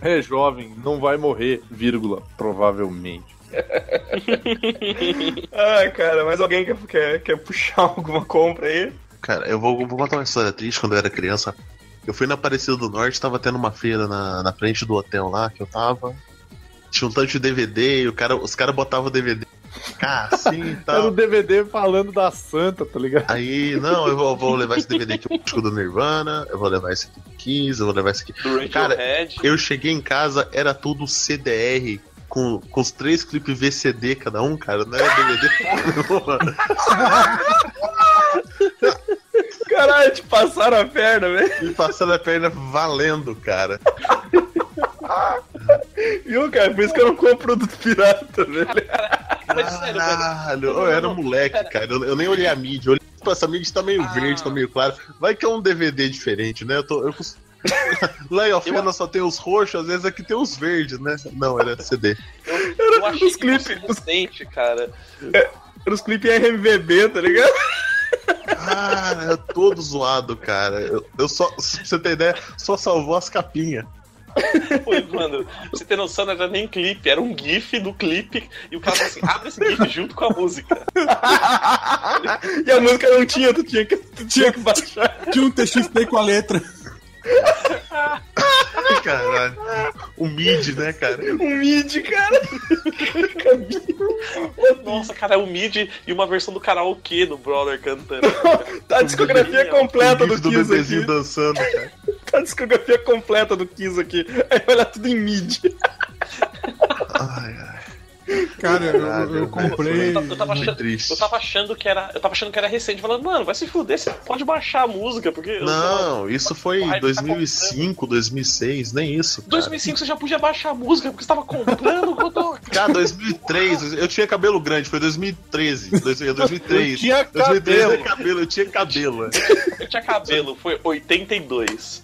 Speaker 3: É jovem, não vai morrer, vírgula, provavelmente. <laughs>
Speaker 1: Ai, cara, mas alguém quer, quer, quer puxar alguma compra aí?
Speaker 4: Cara, eu vou, vou contar uma história triste quando eu era criança. Eu fui na Aparecida do Norte, tava tendo uma feira na, na frente do hotel lá que eu tava. Tinha um tanto de DVD e o cara, os caras botavam o DVD. Assim e <laughs>
Speaker 3: Era
Speaker 4: tal.
Speaker 3: um DVD falando da Santa, tá ligado?
Speaker 4: Aí, não, eu vou, vou levar esse DVD aqui pro do Nirvana, eu vou levar esse aqui do Kiss, eu vou levar esse aqui.
Speaker 6: Do
Speaker 4: Cara,
Speaker 6: Radiohead.
Speaker 4: Eu cheguei em casa, era tudo CDR, com, com os três clipes VCD cada um, cara, não era DVD. <laughs>
Speaker 1: Caralho, te passaram a perna, velho.
Speaker 4: Me passando a perna valendo, cara. <laughs> <laughs>
Speaker 1: Viu, cara? Por isso que eu não compro produto pirata, velho.
Speaker 4: Caralho, eu era moleque, cara. Eu, eu nem olhei a mídia. Eu olhei, pô, essa mídia tá meio verde, tá meio claro. Vai que é um DVD diferente, né? Eu tô. Eu, Lá em Alfena só tem os roxos, às vezes aqui tem os verdes, né? Não, era CD.
Speaker 6: Eu achei
Speaker 1: Os clipes.
Speaker 6: inocente, cara.
Speaker 1: Era os clipes RMVB, tá ligado?
Speaker 4: Cara, é todo zoado, cara. Eu, eu só, pra você ter ideia, só salvou as capinhas. <laughs>
Speaker 6: Pô, mano, pra você ter noção, não era nem clipe, era um GIF do clipe e o cara falou assim: abre esse GIF junto com a música. <laughs>
Speaker 1: E a música não tinha, tu tinha que, tu tinha que baixar.
Speaker 2: Tinha um TXT com a letra. <laughs>
Speaker 4: Caralho. O mid, né, cara?
Speaker 1: Um mid, cara.
Speaker 6: Nossa, cara, é o MIDI e uma versão do karaokê do Brother cantando. <laughs>
Speaker 1: Tá a discografia completa
Speaker 4: O
Speaker 1: do
Speaker 4: gif do
Speaker 1: Kiss aqui.
Speaker 4: dançando, cara. <laughs>
Speaker 1: Tá a discografia completa do Kiss aqui. Aí olha tudo em mid.
Speaker 4: Ai, ai.
Speaker 2: Cara, eu, eu
Speaker 4: Caralho,
Speaker 2: comprei.
Speaker 6: Eu tava, eu tava achando, eu tava achando que era. Eu tava achando que era recente, falando, mano, vai se fuder, você pode baixar a música, porque. eu-
Speaker 4: Não, isso foi
Speaker 6: Ai,
Speaker 4: em
Speaker 6: tá
Speaker 4: 2005, 2006, nem isso. Cara.
Speaker 6: 2005 você já podia baixar a música porque você tava comprando <laughs> quando.
Speaker 4: Cara, 2003, eu tinha cabelo grande, foi 2013. dois- 2003.
Speaker 3: Eu tinha
Speaker 4: 2003 é
Speaker 3: cabelo.
Speaker 4: cabelo, eu tinha cabelo. é.
Speaker 6: Eu tinha cabelo, foi 82.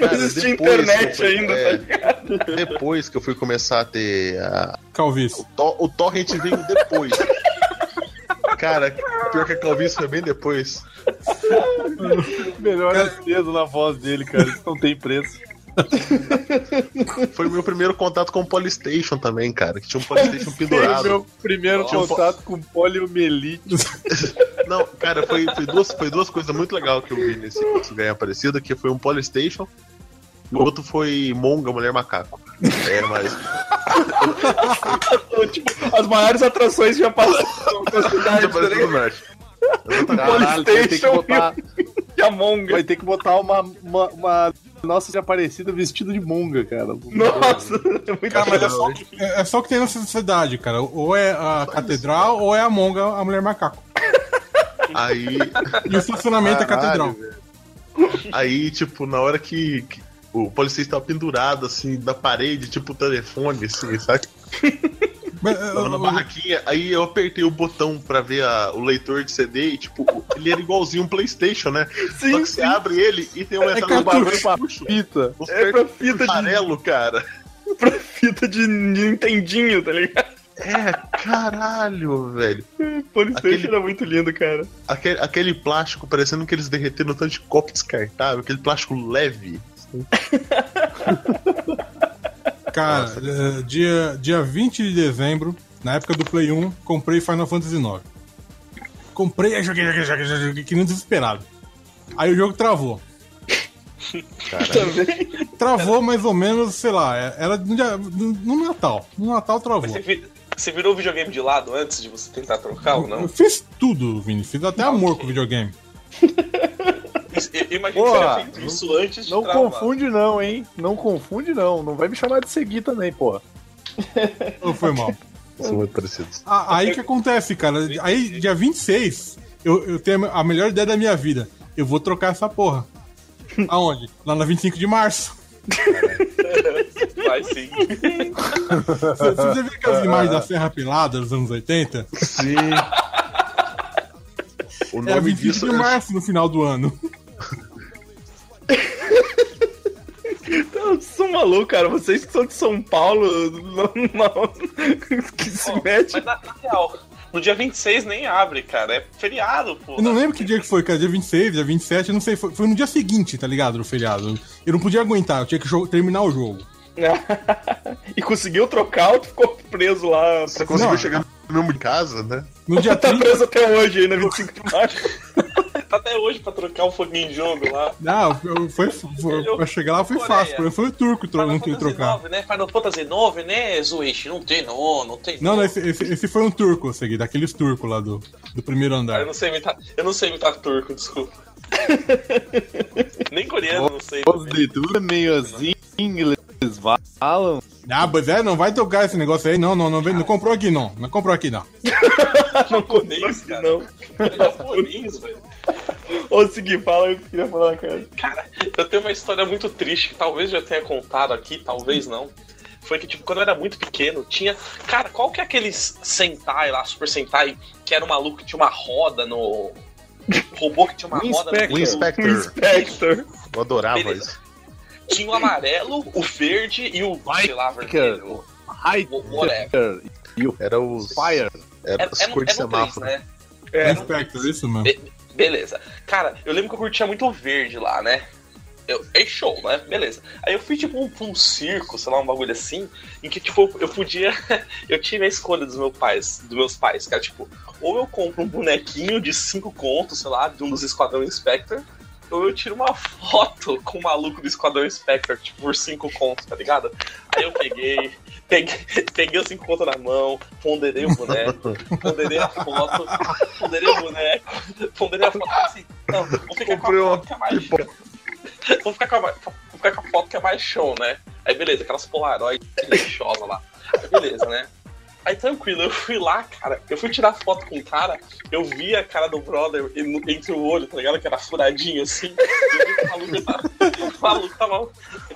Speaker 1: Não
Speaker 4: Cara,
Speaker 1: existia
Speaker 4: depois
Speaker 1: internet
Speaker 4: que eu fui-
Speaker 1: ainda,
Speaker 4: é,
Speaker 1: tá ligado?
Speaker 4: Depois que eu fui começar a ter. a-
Speaker 2: Calvície.
Speaker 4: to- o torrent veio depois. Cara, pior que a calvície foi bem depois.
Speaker 3: Melhor peso na voz dele, cara. Isso não tem preço.
Speaker 4: Foi o meu primeiro contato com o Polystation também, cara. Que tinha um Polystation pendurado.
Speaker 3: Meu primeiro contato com poliomielite.
Speaker 4: Não, cara, foi, foi, duas, foi duas coisas muito legais que eu vi nesse, ganho aparecido, que foi um Polystation o outro foi Monga, Mulher Macaco. É, mas. <laughs>
Speaker 1: Tipo, as maiores atrações já passaram na cidade, tá
Speaker 4: Apareceu
Speaker 1: ligado?
Speaker 4: no norte.
Speaker 3: Caralho, vai ter que
Speaker 1: PlayStation
Speaker 3: botar,
Speaker 1: E a Monga.
Speaker 3: vai ter que botar uma, uma, uma nossa Aparecida vestido de monga, cara.
Speaker 1: Nossa, é muito
Speaker 2: Cara, mas é só, é, é só o que tem nessa cidade, cara. Ou é a catedral ou é a Monga, a mulher macaco.
Speaker 4: Aí.
Speaker 2: E o estacionamento é a catedral.
Speaker 4: Velho. Aí, tipo, na hora que, que o Polystation tava pendurado, assim, da parede, tipo, o telefone, assim, sabe? <laughs>
Speaker 2: Mas,
Speaker 4: Tava na barraquinha, aí eu apertei o botão pra ver a- o leitor de CD e, tipo, ele era igualzinho um PlayStation, né? Só
Speaker 1: Sim,
Speaker 4: que você abre ele e tem uma
Speaker 2: É
Speaker 4: entrada no bagulho
Speaker 2: cartucho.
Speaker 4: pra
Speaker 3: Fita.
Speaker 4: Os
Speaker 1: É pra fita de,
Speaker 4: amarelo, cara.
Speaker 1: pra fita de Nintendinho, tá ligado?
Speaker 4: É, caralho, velho.
Speaker 1: Polystation
Speaker 4: Aquele-
Speaker 1: era muito lindo, cara.
Speaker 4: Aquele, aquele plástico parecendo que eles derreteram tanto de copo descartável, aquele plástico leve. <laughs>
Speaker 2: Cara, é, dia, dia 20 de dezembro, na época do Play 1, comprei Final Fantasy IX. Comprei, aí joguei, joguei, joguei, joguei, joguei, que nem desesperado. Aí o jogo travou.
Speaker 1: Também.
Speaker 2: Travou mais ou menos, sei lá, é- era no, dia- no- Natal. No Natal travou.
Speaker 6: você, vi- você virou o videogame de lado antes de você tentar trocar ou
Speaker 2: Eu
Speaker 6: não?
Speaker 2: fiz tudo, Vini. Fiz até amor com o videogame. <laughs>
Speaker 6: Eu- eu Imagina que
Speaker 3: Porra,
Speaker 6: tinha feito isso antes de
Speaker 3: Não
Speaker 6: travar.
Speaker 3: confunde não, hein? Não confunde não. Não vai me chamar de seguir também, porra.
Speaker 2: Ou foi mal?
Speaker 4: São muito parecidos.
Speaker 2: Ah, aí que acontece, cara. Aí, dia 26, eu, eu tenho a melhor ideia da minha vida. Eu vou trocar essa porra. Aonde? Lá na 25 de março.
Speaker 6: Vai sim.
Speaker 2: Você, você viu aquelas imagens da Serra Pelada dos anos 80?
Speaker 4: Sim. O
Speaker 2: É a
Speaker 4: nome
Speaker 2: 25
Speaker 4: disso
Speaker 2: de março no final do ano.
Speaker 1: Vocês são malucos, cara. Vocês que são de São Paulo, não, não- que se
Speaker 6: Ó,
Speaker 1: mete.
Speaker 6: Mas na, na real, no dia 26 nem abre, cara. É feriado, pô.
Speaker 2: Eu não lembro que dia que foi, cara. Dia 26, dia 27, eu não sei. Foi, foi no dia seguinte, tá ligado? Do feriado. Eu não podia aguentar, eu tinha que terminar o jogo. <laughs>
Speaker 1: e conseguiu trocar ou tu ficou preso lá?
Speaker 4: Você conseguiu
Speaker 2: Não.
Speaker 4: chegar no mesmo de casa, né?
Speaker 2: No dia
Speaker 1: Tá
Speaker 2: 30.
Speaker 1: preso até hoje aí na 25 de março. <laughs>
Speaker 6: Tá até hoje pra trocar o foguinho de jogo lá. <laughs>
Speaker 2: Não, foi, foi, pra chegar lá foi fácil. Foi, foi o turco que tro- não queria trocar.
Speaker 6: 9, né? Final Fantasy 9, né, Zuichi? Não tem não, não tem
Speaker 2: Não, não, esse, esse, esse foi um turco, segui, daqueles turcos lá do, do primeiro
Speaker 6: Ah, Eu
Speaker 2: andar.
Speaker 6: não sei imitar, eu não sei imitar turco, desculpa. <laughs> Nem coreano, não sei.
Speaker 3: Os de tudo é meio assim, inglês falam.
Speaker 2: Ah, mas é, não vai tocar esse negócio aí, não, não, não, não comprou aqui não, não comprou aqui não. <laughs>
Speaker 1: não
Speaker 6: japonês, cara.
Speaker 1: Não.
Speaker 6: É japonês, velho.
Speaker 1: Ô, Segui, fala o que eu queria falar, cara.
Speaker 6: Cara, eu tenho uma história muito triste que talvez eu já tenha contado aqui, talvez não. Foi que, tipo, quando eu era muito pequeno, tinha. Cara, qual que é aqueles Sentai lá, Super Sentai, que era um maluco que tinha uma roda no. Robô que tinha uma roda no.
Speaker 4: O Inspector.
Speaker 1: Inspector.
Speaker 4: Eu adorava
Speaker 6: Beleza.
Speaker 4: isso.
Speaker 6: Tinha o amarelo, o verde e o. sei lá, vermelho. Whatever.
Speaker 4: Era os.
Speaker 6: Era,
Speaker 4: Era
Speaker 6: era, era,
Speaker 4: cor de
Speaker 6: eram três,
Speaker 4: semáforo.
Speaker 6: né?
Speaker 1: É,
Speaker 2: Inspector, isso mesmo.
Speaker 6: Be- beleza. Cara, eu lembro que eu curtia muito o verde lá, né? Eu, é show, né? Beleza. Aí eu fui, tipo, pra um circo, sei lá, um bagulho assim, em que, tipo, eu podia. <laughs> eu tive a escolha dos meus pais, dos meus pais, cara, tipo, ou eu compro um bonequinho de cinco contos, sei lá, de um dos Esquadrão Inspector, ou eu tiro uma foto com o maluco do Esquadrão Inspector, tipo, por cinco contos, tá ligado? Aí eu peguei, peguei, <laughs> peguei os cinco contos na mão, ponderei o boneco, ponderei a foto, ponderei o boneco, ponderei a foto assim, não, vou ficar com a
Speaker 4: uma
Speaker 6: foto que é mais Vou ficar, com a, ficar com a foto que é mais show, né? Aí beleza, aquelas Polaroid lixosa lá. Aí beleza, né? Aí tranquilo, eu fui lá, cara. Eu fui tirar foto com o cara, eu vi a cara do brother en- entre o olho, tá ligado? Que era furadinho assim. Eu que o maluco tava, o maluco tava,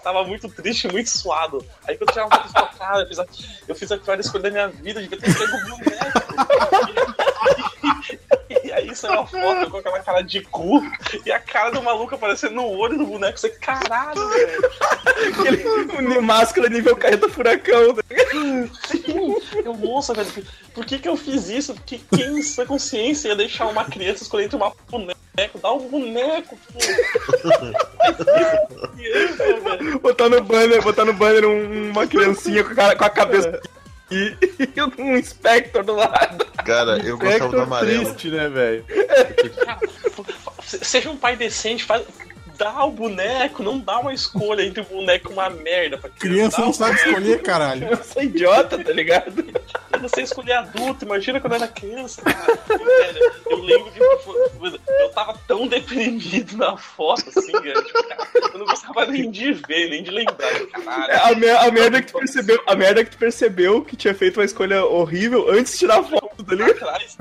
Speaker 6: tava muito triste, muito suado. Aí quando eu tirava foto com o cara, eu fiz a, eu fiz a pior escolha da minha vida, devia ter pego o. E aí saiu uma foto com aquela cara de cu e a cara do maluco aparecendo no olho do boneco. Você, caralho, velho. <laughs>
Speaker 1: Aquele máscara nível carreta furacão.
Speaker 6: Sim, eu, moça, velho, por que que eu fiz isso? Porque quem em sua consciência ia deixar uma criança escolher entre uma boneco? Dá um boneco, pô. Criança.
Speaker 1: Botar no banner, botar no banner um- uma criancinha com a, cara- com a cabeça e, <laughs> e um Inspector do lado.
Speaker 4: Cara, eu gostava do amarelo.
Speaker 3: triste, né, velho?
Speaker 6: Se- Seja um pai decente, faz. Dá o boneco, não dá uma escolha entre o boneco e uma merda pra
Speaker 2: Criança não sabe escolher, caralho.
Speaker 1: Eu sou idiota, tá ligado?
Speaker 6: Eu não sei escolher adulto, imagina quando eu era criança, cara. Velho, eu lembro que tipo, eu tava tão deprimido na foto, assim, tipo, cara, eu não gostava nem de ver, nem de lembrar, caralho.
Speaker 1: É, A, mer- a merda que tu percebeu, a merda que tu percebeu que tinha feito uma escolha horrível antes de tirar a foto, tá ligado?
Speaker 6: Atrás,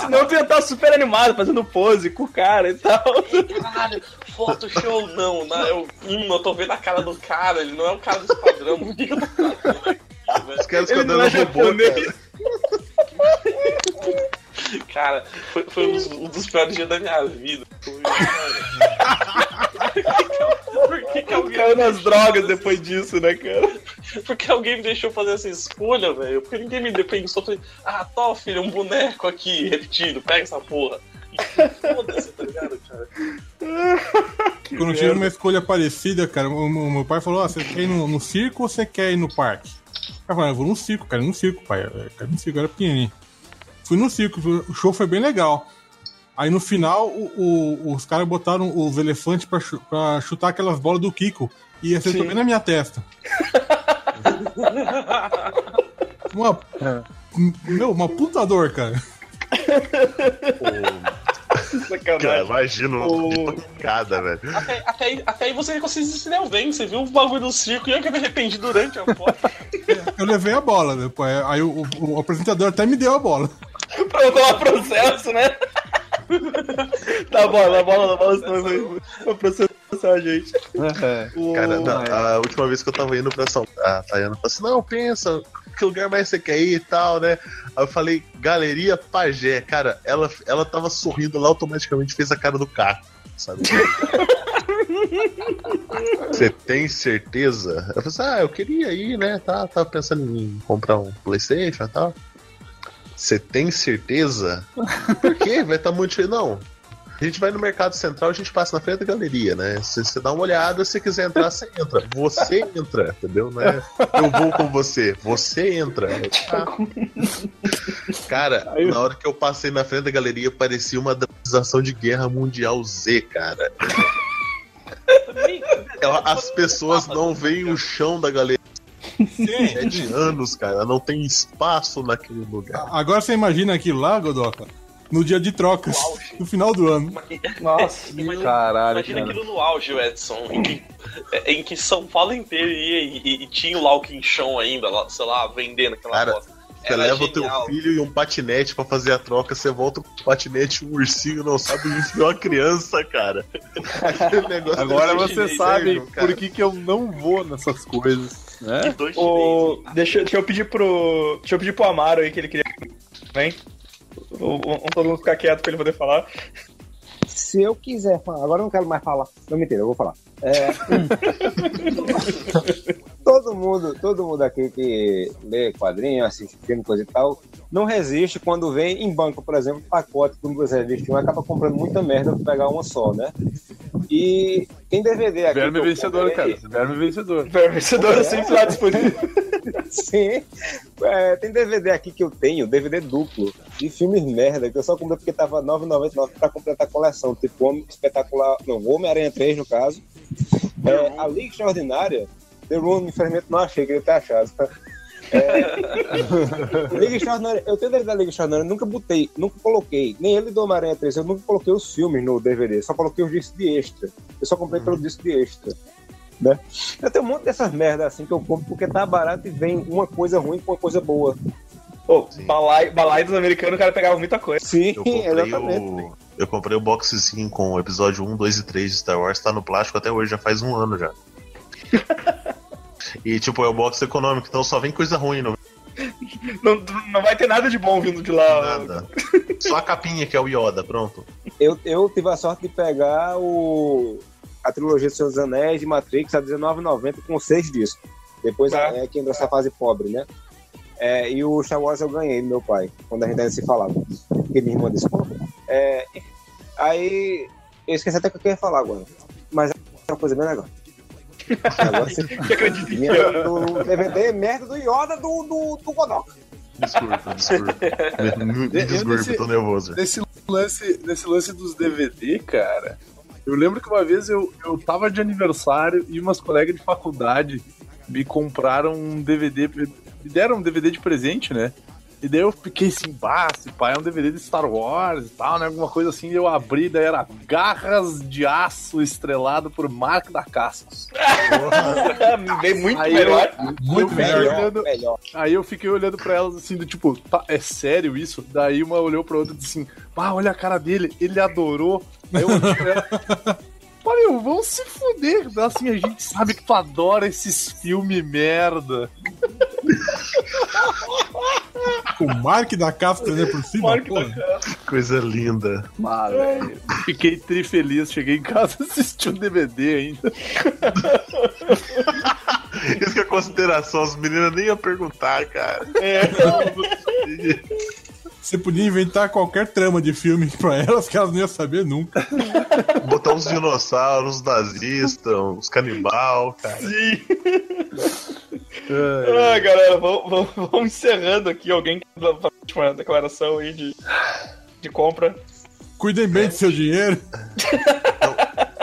Speaker 1: Senão tu ia estar super animado, fazendo pose com o cara e tal.
Speaker 6: caralho, foto show não, né? Eu, hum, eu tô vendo a cara do cara, ele não é o cara do esquadrão, por que, eu tô aqui,
Speaker 4: Os caras
Speaker 1: Ele não é
Speaker 4: robô,
Speaker 1: japonês.
Speaker 4: cara.
Speaker 6: Cara, foi, foi um, dos, um dos piores dias da minha vida. Foi. Por que, que alguém
Speaker 1: Caiu nas drogas depois disso, né, cara?
Speaker 6: Porque alguém me deixou fazer essa escolha, velho. Porque ninguém me deu pensou. Falei, ah, tó, filho, um boneco aqui repetido, pega essa porra. Foda-se, tá ligado, cara?
Speaker 2: Quando eu tive uma escolha parecida, cara, o, o meu pai falou: ah, você quer ir no, no circo ou você quer ir no parque? Eu falei, eu vou no circo, cara, no circo, pai. Eu quero ir no circo, eu era pequenininho. Fui no circo, o show foi bem legal. Aí no final, o- o- os caras botaram os elefantes pra, pra chutar aquelas bolas do Kiko. E acertou bem na minha testa. <laughs> Uma, meu, uma puta dor, cara.
Speaker 4: Cara, <laughs>
Speaker 1: Sacanagem.
Speaker 4: imagina uma pancada, velho.
Speaker 6: Até, até, aí, até aí você conseguiu se deu bem. Você viu o bagulho do circo e eu que me arrependi durante a foto.
Speaker 2: Eu levei a bola depois. Aí o, o- o apresentador até me deu a bola.
Speaker 1: Pra eu tomar processo, né? Tá bom, na bola, na bola, senão vai vai processar a gente. O-
Speaker 4: Cara, não, a última vez que eu tava indo pra São Paulo, a Tayana falou assim: não, pensa, que lugar mais você quer ir e tal, né? Aí eu falei, Galeria Pajé. Cara, ela, ela tava sorrindo lá, automaticamente fez a cara do Caco, sabe? <laughs> Você tem certeza? Eu falei assim, ah, eu queria ir, né? Tá, tava pensando em comprar um Playstation e tal. Você tem certeza? Por quê? Vai estar muito cheio. Não. A gente vai no Mercado Central, a gente passa na frente da galeria, né? Se você dá uma olhada, se você quiser entrar, você entra. Você entra, entendeu? Não é eu vou com você. Você entra. Cara, na hora que eu passei na frente da galeria, parecia uma dramatização de guerra mundial Z, cara. Ela- As pessoas não veem o chão da galeria. É de anos, cara. Não tem espaço naquele lugar.
Speaker 2: Agora você imagina aquilo lá, Godoka, no dia de trocas, no final do ano.
Speaker 1: Nossa,
Speaker 6: Imagina,
Speaker 3: Caralho,
Speaker 6: imagina
Speaker 3: cara.
Speaker 6: aquilo no auge, o Edson, em que, em que São Paulo inteiro ia e, e- e tinha o lá o quinchão ainda, lá, sei lá, vendendo aquela
Speaker 4: Cara,
Speaker 6: bosta.
Speaker 4: Você
Speaker 6: Era
Speaker 4: leva o teu filho e um patinete pra fazer a troca, você volta com o patinete e um ursinho, não sabe enfiar uma criança, cara. <laughs>
Speaker 3: Agora você sabe
Speaker 4: cara.
Speaker 3: por que, que eu não vou nessas coisas, né?
Speaker 6: Dois
Speaker 1: O... Deixa, deixa eu pedir pro. Deixa eu pedir pro Amaro aí que ele queria. Vem. Vamos todo mundo ficar quieto pra ele poder falar.
Speaker 5: Se eu quiser falar, agora eu não quero mais falar. Não mentira, eu vou falar. É, <laughs> todo mundo aqui que lê quadrinho, assiste filme, coisa e tal, não resiste quando vem em banco, por exemplo, um pacote com duas revistas, um acaba comprando muita merda pra pegar uma só, né? E tem DVD aqui.
Speaker 3: Verme vencedor,
Speaker 5: comprei-
Speaker 3: cara. Verme vencedor.
Speaker 1: Vencedor sempre lá disponível. <laughs>
Speaker 5: Sim. É, tem DVD aqui que eu tenho, DVD duplo, de filmes merda, que eu só comprei porque tava R$ 9,99 pra completar a coleção. Tipo, Homem Espetacular. Não, Homem-Aranha 3, no caso. É, a Liga Extraordinária. The Room, infelizmente, não achei, queria ter achado. É, <laughs> Liga Extraordinária. Eu tenho DVD da Liga Extraordinária, nunca botei, nunca coloquei. Nem ele do Homem-Aranha 3, eu nunca coloquei os filmes no DVD, só coloquei os discos de extra. Eu só comprei pelo disco de extra. Né? Eu tenho um monte dessas merdas assim que eu compro porque tá barato e vem uma coisa ruim com uma coisa boa.
Speaker 1: Pô,
Speaker 4: Sim.
Speaker 1: balai, balai dos americanos, o cara pegava muita coisa.
Speaker 5: Sim,
Speaker 4: Eu comprei,
Speaker 5: exatamente.
Speaker 4: o, eu comprei o boxezinho com o episódio 1, 2 e 3 de Star Wars, tá no plástico até hoje, já faz um ano já. <laughs> e tipo, é o box econômico, então só vem coisa ruim, não <laughs>
Speaker 1: Não, não vai ter nada de bom vindo de lá.
Speaker 4: nada. Só a capinha que é o Yoda, pronto.
Speaker 5: Eu, eu tive a sorte de pegar o, a trilogia dos Anéis de Matrix a R$19,90 com seis discos. Depois
Speaker 1: Tá.
Speaker 5: é que entrou essa fase pobre, né? É, e o Star Wars eu ganhei do meu pai, quando a gente ainda se falava. Porque minha irmã disse. É, aí eu esqueci até o que eu queria falar agora. Mas é uma coisa bem legal.
Speaker 1: Que <laughs> acredita em
Speaker 5: do DVD merda do Yoda do, do, do Godok.
Speaker 4: Desculpa, desculpa. <laughs> Me
Speaker 3: Eu
Speaker 4: tô nervoso.
Speaker 3: Nesse lance, nesse lance dos DVD, cara, eu lembro que uma vez eu, eu tava de aniversário e umas colegas de faculdade me compraram um DVD, me deram um DVD de presente, né? E daí eu fiquei assim, bah, esse pai é um DVD de Star Wars e tal, né? Alguma coisa assim, e eu abri, daí era Garras de Aço estrelado por Mark da Cascos.
Speaker 1: Bem <laughs> muito
Speaker 3: Aí
Speaker 1: melhor.
Speaker 2: Muito
Speaker 3: eu fiquei
Speaker 2: melhor.
Speaker 3: olhando-
Speaker 5: melhor.
Speaker 3: Aí eu fiquei olhando pra elas assim, do tipo, tá, é sério isso? Daí uma olhou pra outra e disse assim, ah, olha a cara dele, ele adorou. Aí eu olhei pra ela. <laughs> Olha, meu, vão se fuder. Assim, a gente sabe que tu adora esses filmes merda. <laughs>
Speaker 2: O Mark da casca né, por cima.
Speaker 1: Mark
Speaker 2: pô.
Speaker 1: da
Speaker 4: Coisa linda.
Speaker 3: Ah, velho. Fiquei tri feliz, cheguei em casa e <laughs> assisti um DVD ainda. <laughs>
Speaker 4: Isso que é consideração, as meninas nem iam perguntar, cara.
Speaker 2: Você podia inventar qualquer trama de filme pra elas que elas não iam saber nunca.
Speaker 4: Botar uns dinossauros, uns nazistas, uns canibal, cara.
Speaker 1: Sim. Ah, galera, vamos, vamos- <laughs> vamos encerrando aqui. Alguém quer dar uma declaração aí de, de compra?
Speaker 2: Cuidem bem do seu dinheiro.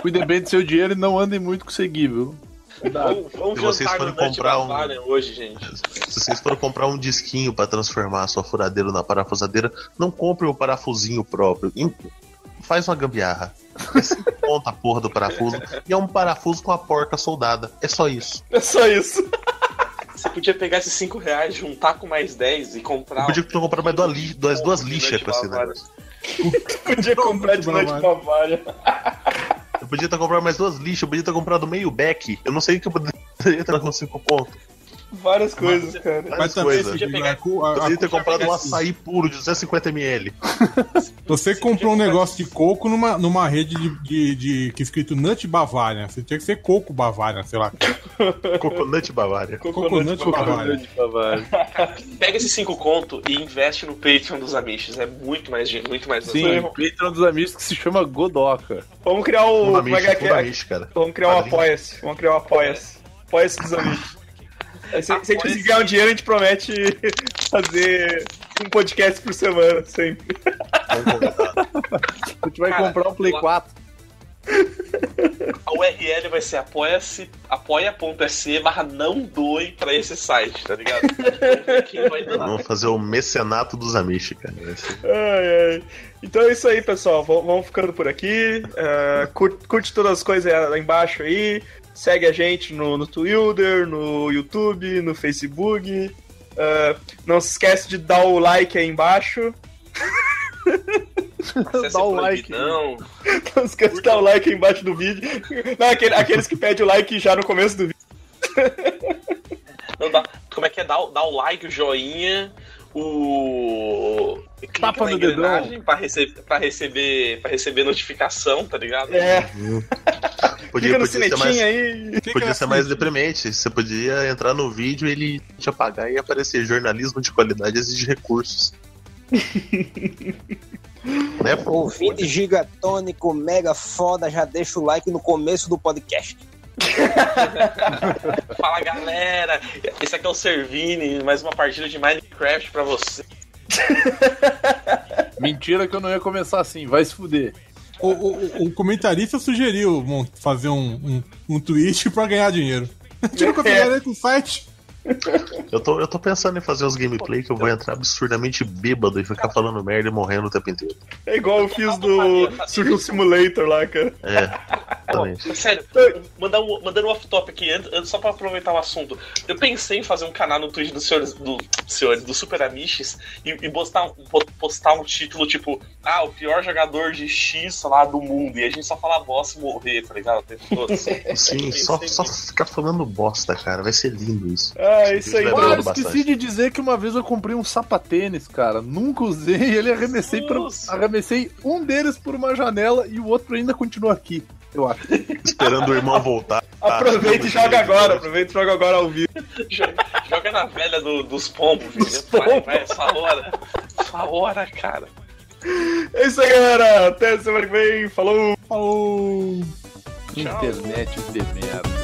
Speaker 3: Cuidem bem do seu dinheiro e não andem muito com seguível.
Speaker 6: Vamos, vamos
Speaker 4: Se vocês forem comprar um-
Speaker 6: hoje, gente.
Speaker 4: Se vocês forem comprar um disquinho pra transformar a sua furadeira na parafusadeira, não compre o parafusinho próprio. Faz uma gambiarra. É cinco <laughs> ponta a porra do parafuso e é um parafuso com a porca soldada. É só isso.
Speaker 1: É só isso. <laughs>
Speaker 6: Você podia pegar esses 5 reais, juntar com mais 10 e comprar.
Speaker 4: Eu podia ter comprado mais duas, li duas, duas lixas com esse negócio.
Speaker 1: Podia comprar de noite bavalha.
Speaker 4: Eu podia ter comprado mais duas lixas, eu podia ter comprado meio back. Eu não sei o que eu poderia ter <laughs> com cinco pontos.
Speaker 1: Várias coisas, cara.
Speaker 2: Mas
Speaker 4: Várias
Speaker 2: também,
Speaker 4: coisas.
Speaker 2: se-
Speaker 6: pegar-
Speaker 4: Poderia ter comprado um
Speaker 6: pegar
Speaker 4: açaí puro de 250ml. <laughs>
Speaker 2: você comprou um negócio de coco numa, numa rede de, de, de- que é escrito Nut Bavária. Você tinha que ser coco Bavária, sei lá. <laughs>
Speaker 4: Coconut Bavária.
Speaker 2: Coconut Bavária. <laughs>
Speaker 6: Pega esses 5 conto e investe no Patreon dos Amish. É muito mais dinheiro, muito mais
Speaker 3: Sim, o Patreon dos amigos que se chama Godoca.
Speaker 1: Vamos criar o. Como é que é?
Speaker 4: amish, amish, cara.
Speaker 1: Vamos criar um apoia-se. Vamos criar um apoia-se. Apoia-se dos amigos. Se, se a gente conseguir ganhar um dinheiro, a gente promete <laughs> fazer um podcast por semana, sempre. <laughs>
Speaker 3: A gente vai
Speaker 6: Cara,
Speaker 3: comprar um Play
Speaker 6: lá-
Speaker 3: 4.
Speaker 6: A URL vai ser apoia-se, apoia.se barra não doe pra esse site, tá ligado? Vamos
Speaker 4: fazer o mecenato dos Amish, cara.
Speaker 1: Ai, ai. Então é isso aí, pessoal. V- Vamos ficando por aqui. É, curte, curte todas as coisas lá embaixo aí. Segue a gente no, no Twitter, no YouTube, no Facebook. É, não se esquece de dar o like aí embaixo.
Speaker 3: Dá o like.
Speaker 6: proibidão.
Speaker 1: Não esquece de dar o like aí embaixo do vídeo. Não, aquele- aqueles que pedem o like já no começo do vídeo.
Speaker 6: Não, dá, como é que é? Dá, o- dá o like, o joinha, o. clica
Speaker 3: Tapa
Speaker 6: na
Speaker 3: no dedão.
Speaker 6: engrenagem Pra, receber, pra, receber, pra receber notificação, tá ligado?
Speaker 1: É, <laughs>
Speaker 4: Podia,
Speaker 1: clica no
Speaker 4: podia ser mais,
Speaker 1: aí.
Speaker 4: podia ser mais deprimente. Você podia entrar no vídeo e ele te apagar e aparecer jornalismo de qualidade exige recursos. <laughs> né, pô?
Speaker 5: Ouvinte gigatônico, mega foda, já deixa o like no começo do podcast. <laughs>
Speaker 6: Fala galera, esse aqui é o Servini, mais uma partida de Minecraft pra você. <laughs>
Speaker 3: Mentira que eu não ia começar assim, vai se fuder.
Speaker 2: O, o- o comentarista sugeriu fazer um, um, um tweet pra ganhar dinheiro. Tira o aí com o site. <laughs>
Speaker 4: Eu tô, eu tô pensando em fazer uns gameplay que eu vou entrar absurdamente bêbado e ficar falando merda e morrendo o tempo inteiro.
Speaker 1: É igual eu fiz do Surgeon Simulator lá, cara.
Speaker 4: É, exatamente.
Speaker 6: Sério, mandar um, mandando um off-top aqui, antes- só pra aproveitar o assunto. Eu pensei em fazer um canal no Twitch do senhor, do, senhor, do Super Amiches e, e postar, um- po- postar um título tipo, ah, o pior jogador de X, lá, do mundo. E a gente só falar bosta e morrer, tá ligado? Todo. <laughs>
Speaker 4: Sim, só, só ficar falando bosta, cara. Vai ser lindo isso.
Speaker 1: Ah, isso aí.
Speaker 3: Ah, esqueci
Speaker 4: bastante.
Speaker 3: de dizer que uma vez eu comprei um sapatênis, cara. Nunca usei e <laughs> ele arremessei, pra, arremessei um deles por uma janela e o outro ainda continua aqui, eu acho. <laughs>
Speaker 4: Esperando o irmão voltar.
Speaker 1: Aproveita e joga agora. Aproveita e joga agora ao vivo. <laughs>
Speaker 6: joga, na velha do- dos pombos, filho. Vai, vai, essa hora. Essa hora, cara.
Speaker 1: É isso aí, galera. Até semana que vem. Falou.
Speaker 2: Falou.
Speaker 3: Internet de merda.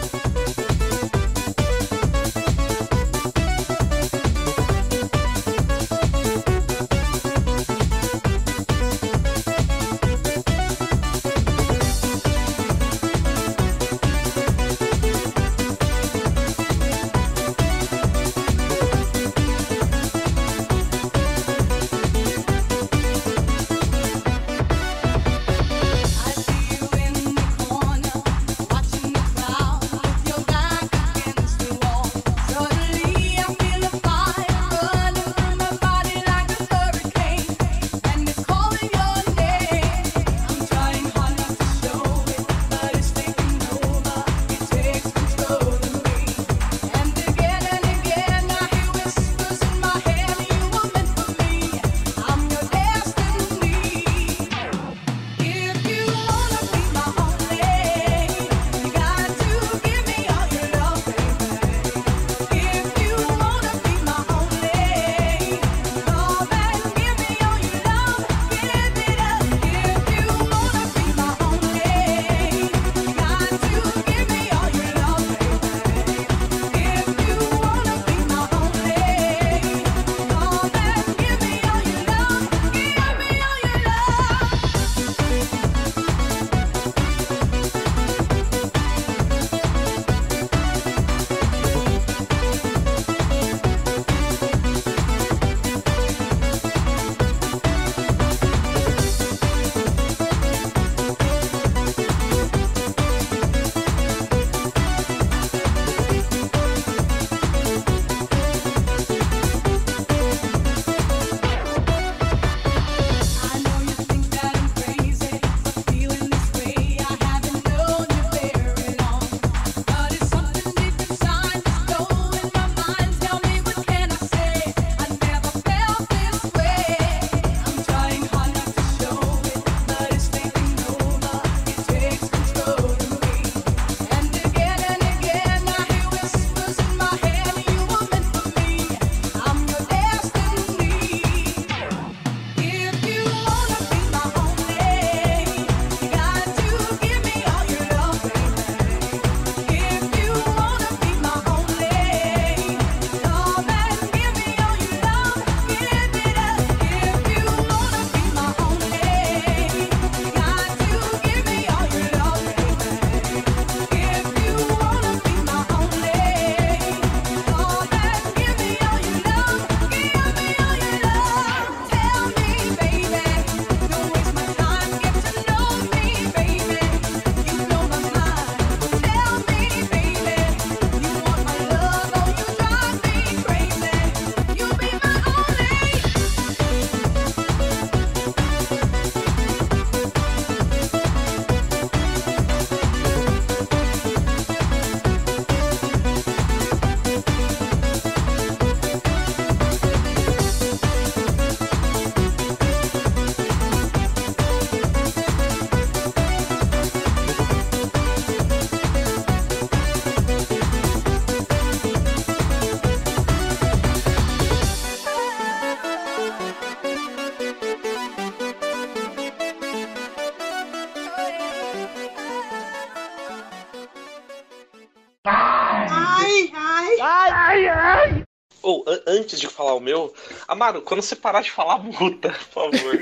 Speaker 6: Antes de falar o meu, Amaro, quando você parar de falar, <laughs> muta, por favor.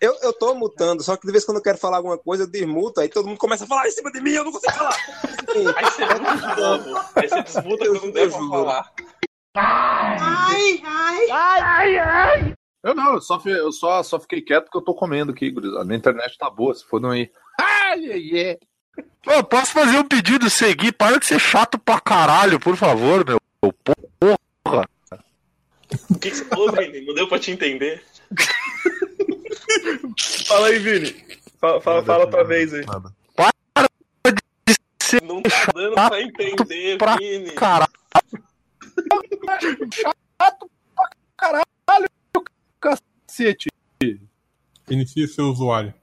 Speaker 5: Eu, eu tô mutando, só que de vez em quando eu quero falar alguma coisa, eu desmuto, aí todo mundo começa a falar em cima de mim, eu não consigo falar.
Speaker 6: Aí você muta de novo. Aí você desmuta quando não der pra falar.
Speaker 3: Eu não, eu só, eu só, só fiquei quieto porque eu tô comendo aqui, gurizada. Minha internet tá boa, se for não aí. Ai, ai, ai.
Speaker 8: Posso fazer um pedido seguir? Para de ser chato pra caralho, por favor, meu. Porra.
Speaker 6: O que, que você falou, Vini? Não deu pra te entender? <laughs>
Speaker 1: Fala aí, Vini. Fala, fala,
Speaker 4: Nada,
Speaker 1: fala
Speaker 4: nada,
Speaker 1: vez aí.
Speaker 4: nada.
Speaker 6: Não tá dando pra entender,
Speaker 8: pra
Speaker 6: Vini.
Speaker 8: Caralho.
Speaker 3: Cacete.
Speaker 2: Inicie seu usuário.